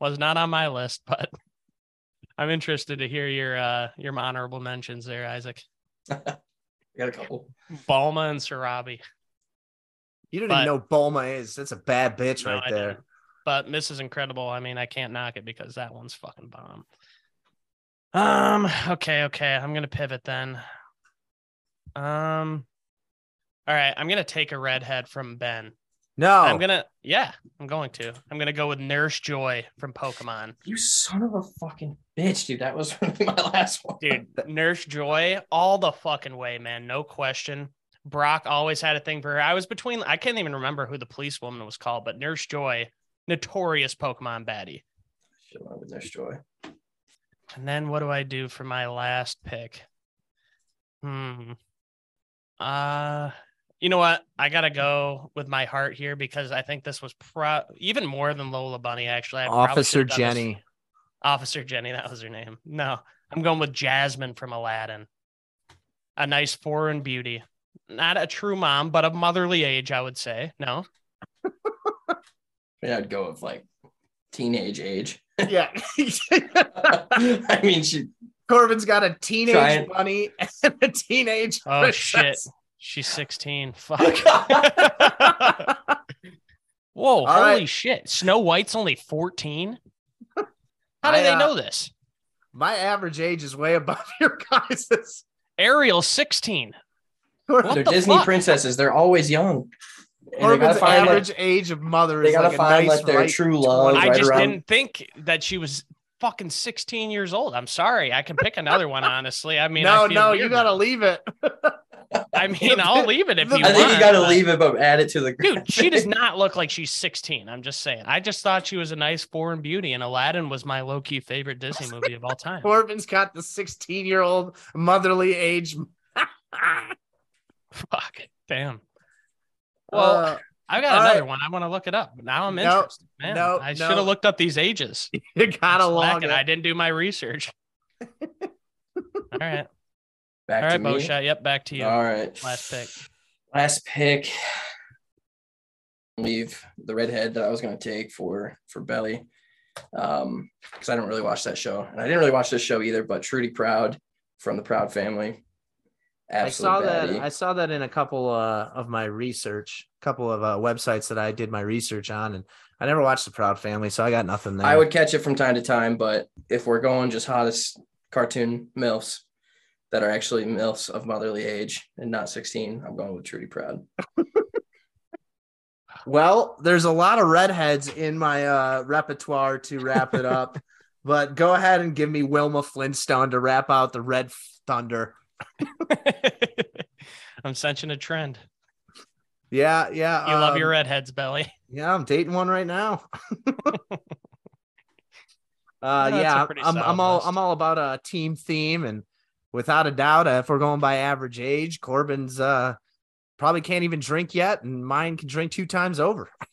Was not on my list, but I'm interested to hear your uh your honorable mentions there, Isaac. I got a couple. Bulma and Sarabi. You don't But- even know Bulma is. That's a bad bitch No, right I there. didn't. But Mrs. Incredible, I mean, I can't knock it because that one's fucking bomb. Um, okay, okay. I'm gonna pivot then. Um all right, I'm gonna take a redhead from Ben. No, I'm gonna yeah, I'm going to. I'm gonna go with Nurse Joy from Pokemon. You son of a fucking bitch, dude. That was gonna my last one. Dude, Nurse Joy, all the fucking way, man. No question. Brock always had a thing for her. I was between I can't even remember who the police woman was called, but Nurse Joy, notorious Pokemon baddie. Shit, went with Nurse Joy. And then what do I do for my last pick? Hmm. Uh you know what? I gotta go with my heart here because I think this was pro even more than Lola Bunny, actually. I Officer should've this- Jenny. Officer Jenny, that was her name. No, I'm going with Jasmine from Aladdin. A nice foreign beauty. Not a true mom, but of motherly age, I would say. No. Yeah, I'd go with like teenage age. Yeah. I mean, she Corbin's got a teenage Trying- bunny and a teenage. Oh, shit. Princess. She's 16. Fuck. Whoa, All holy right. shit. Snow White's only 14? How do I, they uh, know this? My average age is way above your guys's. Ariel's 16. Corbin- they're the Disney fuck? princesses. They're always young. And they gotta find average like, age of mother they gotta like a find nice like their right true love. I right just around- didn't think that she was fucking 16 years old. I'm sorry. I can pick another one, honestly. I mean, no, I feel no, you gotta leave it. I mean, I'll leave it if The- you I want. think you got to leave it, but add it to the. Dude, she does not look like she's 16. I'm just saying. I just thought she was a nice foreign beauty, and Aladdin was my low key favorite Disney movie of all time. Corbin's got the 16 year old motherly age. Fuck. Damn. Well, Uh, I got another right. one. I want to look it up. Now I'm No, interested. Man, no, I should have looked up these ages. you gotta I'm log slacking. it. I didn't do my research. all right. Back All to right. Bosha. Yep, back to you. All right. Last pick. Last pick. Leave the redhead that I was going to take for for Belly, um, because I didn't really watch that show, and I didn't really watch this show either. But Trudy Proud from the Proud family. I saw Absolute that. I saw that in a couple uh, of my research, a couple of uh, websites that I did my research on, and I never watched the Proud Family, so I got nothing there. I would catch it from time to time, but if we're going just hottest cartoon milfs that are actually milfs of motherly age and not 16, I'm going with Trudy Proud. Well, there's a lot of redheads in my uh, repertoire to wrap it up, but go ahead and give me Wilma Flintstone to wrap out the Red Thunder. I'm sensing a trend. Yeah, yeah. You love um, your redheads, Belly. Yeah, I'm dating one right now. uh, that's a yeah, I'm, I'm all list. I'm all about a team theme, and without a doubt, uh, if we're going by average age, Corbin's uh, probably can't even drink yet, and mine can drink two times over. I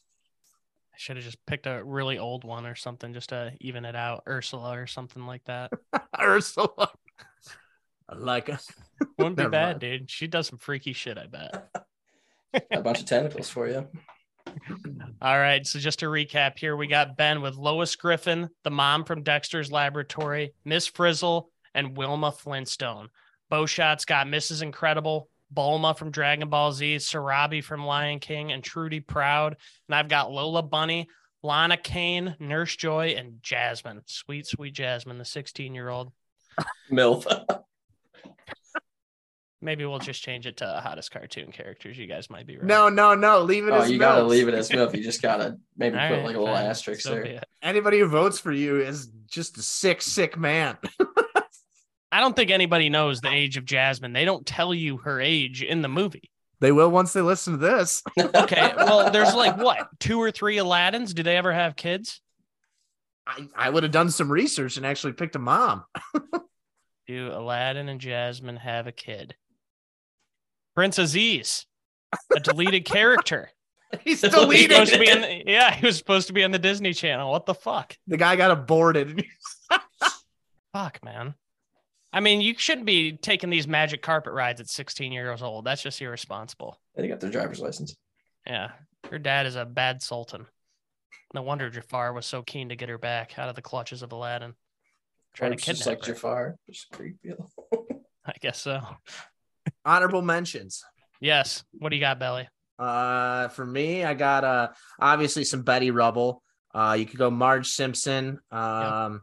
should have just picked a really old one or something just to even it out. Ursula or something like that. Ursula, I like us. Wouldn't be Never bad, mind. dude. She does some freaky shit, I bet. a bunch of tentacles for you. All right. So just to recap here, we got Ben with Lois Griffin, the mom from Dexter's Laboratory, Miss Frizzle, and Wilma Flintstone. Bowshot's got Mrs. Incredible, Bulma from Dragon Ball Z, Sarabi from Lion King, and Trudy Proud. And I've got Lola Bunny, Lana Kane, Nurse Joy, and Jasmine. Sweet, sweet Jasmine, the 16 year old. MILF. Maybe we'll just change it to hottest cartoon characters. You guys might be right. No, no, no. Leave it oh, as you got to leave it as MILF. You just got to maybe All put right, like a little fine. asterisk So there. Anybody who votes for you is just a sick, sick man. I don't think anybody knows the age of Jasmine. They don't tell you her age in the movie. They will once they listen to this. Okay. Well, there's like what two or three Aladdins. Do they ever have kids? I, I would have done some research and actually picked a mom. Do Aladdin and Jasmine have a kid? Prince Aziz, a deleted character. He's He was deleted. supposed to be in the, yeah, he was supposed to be on the Disney Channel. What the fuck? the guy got aborted. Fuck, man. I mean, you shouldn't be taking these magic carpet rides at 16 years old. That's just irresponsible. They got their driver's license. Yeah. Your dad is a bad sultan. No wonder Jafar was so keen to get her back out of the clutches of Aladdin. Trying Or to it's just like her. Jafar, just creepy. I guess so. Honorable mentions. Yes. What do you got, Belly? Uh, for me, I got uh obviously some Betty Rubble. Uh, you could go Marge Simpson. Um,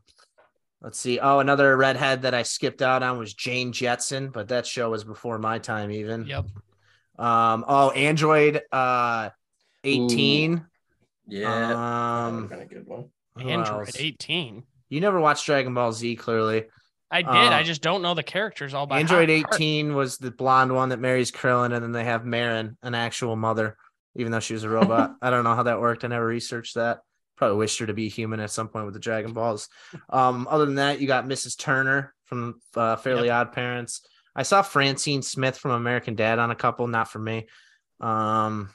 let's see. Oh, another redhead that I skipped out on was Jane Jetson, but that show was before my time even. Yep. Um, oh, Android uh 18. Yeah, that Um, would've been a good one. Android else? 18. You never watched Dragon Ball Z, clearly. I did. Uh, I just don't know the characters all by Android heart. 18 was the blonde one that marries Krillin, and then they have Marron, an actual mother, even though she was a robot. I don't know how that worked. I never researched that. Probably wished her to be human at some point with the Dragon Balls. Um, other than that, you got Mrs. Turner from uh, Fairly Odd Parents. I saw Francine Smith from American Dad on a couple, not for me. Um,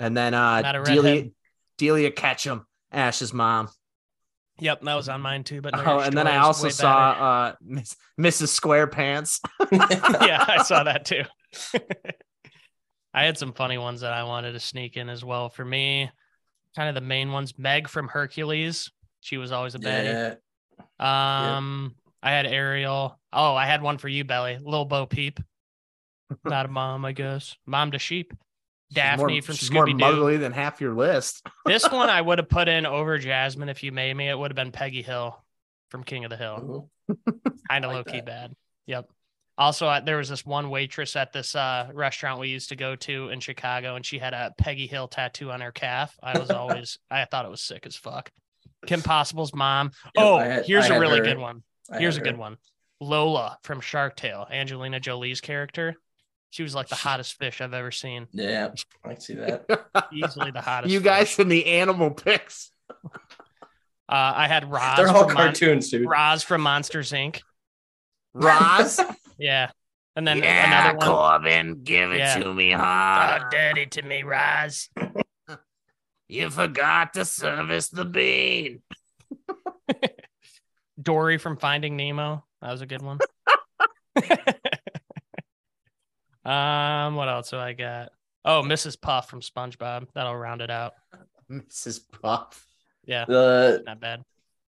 and then uh, Delia. Delia Ketchum, Ash's mom. Yep, that was on mine too. But Oh, and then I also saw uh, Miss, Mrs. SquarePants. yeah, I saw that too. I had some funny ones that I wanted to sneak in as well. For me, kind of the main ones. Meg from Hercules. She was always a baddie. Yeah, Um, I had Ariel. Oh, I had one for you, Belly. Little Bo Peep. Not a mom, I guess. Mom to sheep. Daphne more, from she's Scooby Doo. motherly than half your list. This one I would have put in over Jasmine if you made me. It would have been Peggy Hill from King of the Hill. Kind of like low key bad. Yep. Also, uh, there was this one waitress at this uh, restaurant we used to go to in Chicago, and she had a Peggy Hill tattoo on her calf. I was always, I thought it was sick as fuck. Kim Possible's mom. Yep, oh, had- here's I a really her. good one. I Here's a good her. one. Lola from Shark Tale, Angelina Jolie's character. She was like the hottest fish I've ever seen. Yeah, I see that. Easily the hottest. you fish. guys in the animal pics. Uh, I had Roz. They're all from Mon- cartoons, dude. Roz from Monsters Inc. Roz, Yeah. And then yeah, another one. Corbin, give it Yeah. to me huh? Oh, dirty to me, Roz. You forgot to service the bean. Dory from Finding Nemo. That was a good one. um, what else do I got? Oh, Mrs. Puff from SpongeBob. That'll round it out. Mrs. Puff. Yeah, The not bad.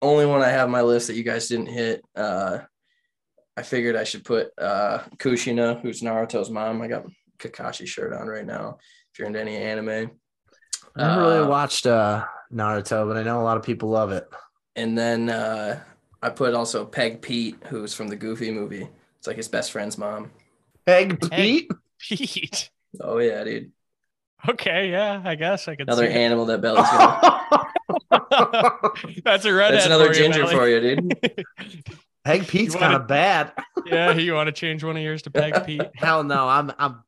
only one I have on my list that you guys didn't hit. Uh, I figured I should put uh, Kushina, who's Naruto's mom. I got Kakashi shirt on right now. If you're into any anime, I never really Uh, watched uh, Naruto, but I know a lot of people love it. and then uh, I put also Peg Pete, who's from the Goofy movie. It's like his best friend's mom. Peg Hey. Pete. Pete. Oh yeah, dude. Okay, yeah, I guess I could Another see it. animal that Belly's gonna. That's a redhead. That's another for ginger Belly. for you, dude. Peg Pete's kind of bad. yeah, you want to change one of yours to Peg Pete? Hell no, I'm I'm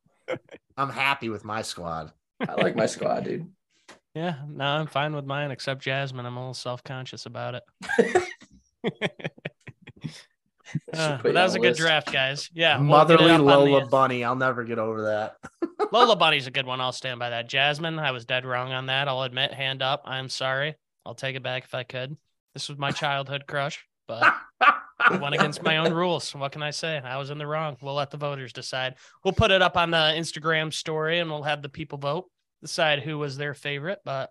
I'm happy with my squad. I like my squad, dude. Yeah, no, I'm fine with mine except Jasmine. I'm a little self conscious about it. Uh, but that was the a good list. draft, guys. Yeah, we'll Motherly Lola the- Bunny. I'll never get over that. Lola Bunny's a good one. I'll stand by that. Jasmine, I was dead wrong on that. I'll admit, hand up. I'm sorry. I'll take it back if I could. This was my childhood crush, but I went against my own rules. What can I say? I was in the wrong. We'll let the voters decide. We'll put it up on the Instagram story and we'll have the people vote, decide who was their favorite. But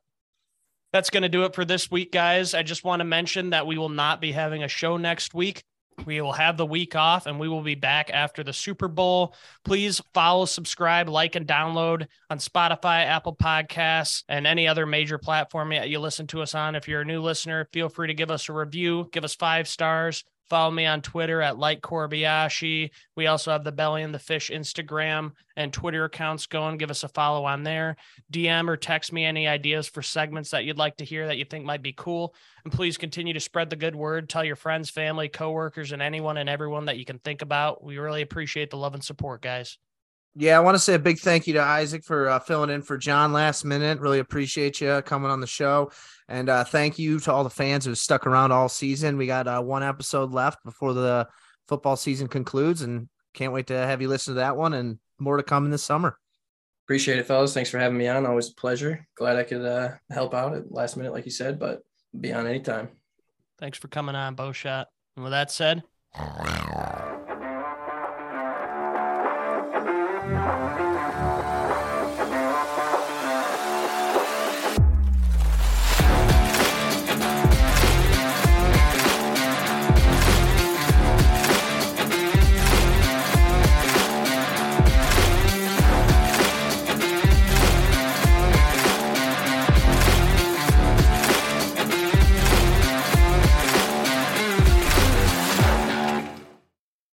that's going to do it for this week, guys. I just want to mention that we will not be having a show next week. We will have the week off and we will be back after the Super Bowl. Please follow, subscribe, like, and download on Spotify, Apple Podcasts, and any other major platform that you listen to us on. If you're a new listener, feel free to give us a review, give us five stars. Follow me on Twitter at Light Corbiashi. We also have the Belly and the Fish Instagram and Twitter accounts going. Give us a follow on there. DM or text me any ideas for segments that you'd like to hear that you think might be cool. And please continue to spread the good word. Tell your friends, family, coworkers, and anyone and everyone that you can think about. We really appreciate the love and support, guys. Yeah, I want to say a big thank you to Isaac for uh, filling in for John last minute. Really appreciate you coming on the show. And uh, thank you to all the fans who stuck around all season. We got uh, one episode left before the football season concludes, and can't wait to have you listen to that one and more to come in the summer. Appreciate it, fellas. Thanks for having me on. Always a pleasure. Glad I could uh, help out at last minute, like you said, but be on anytime. Thanks for coming on, Bowshot. And with that said,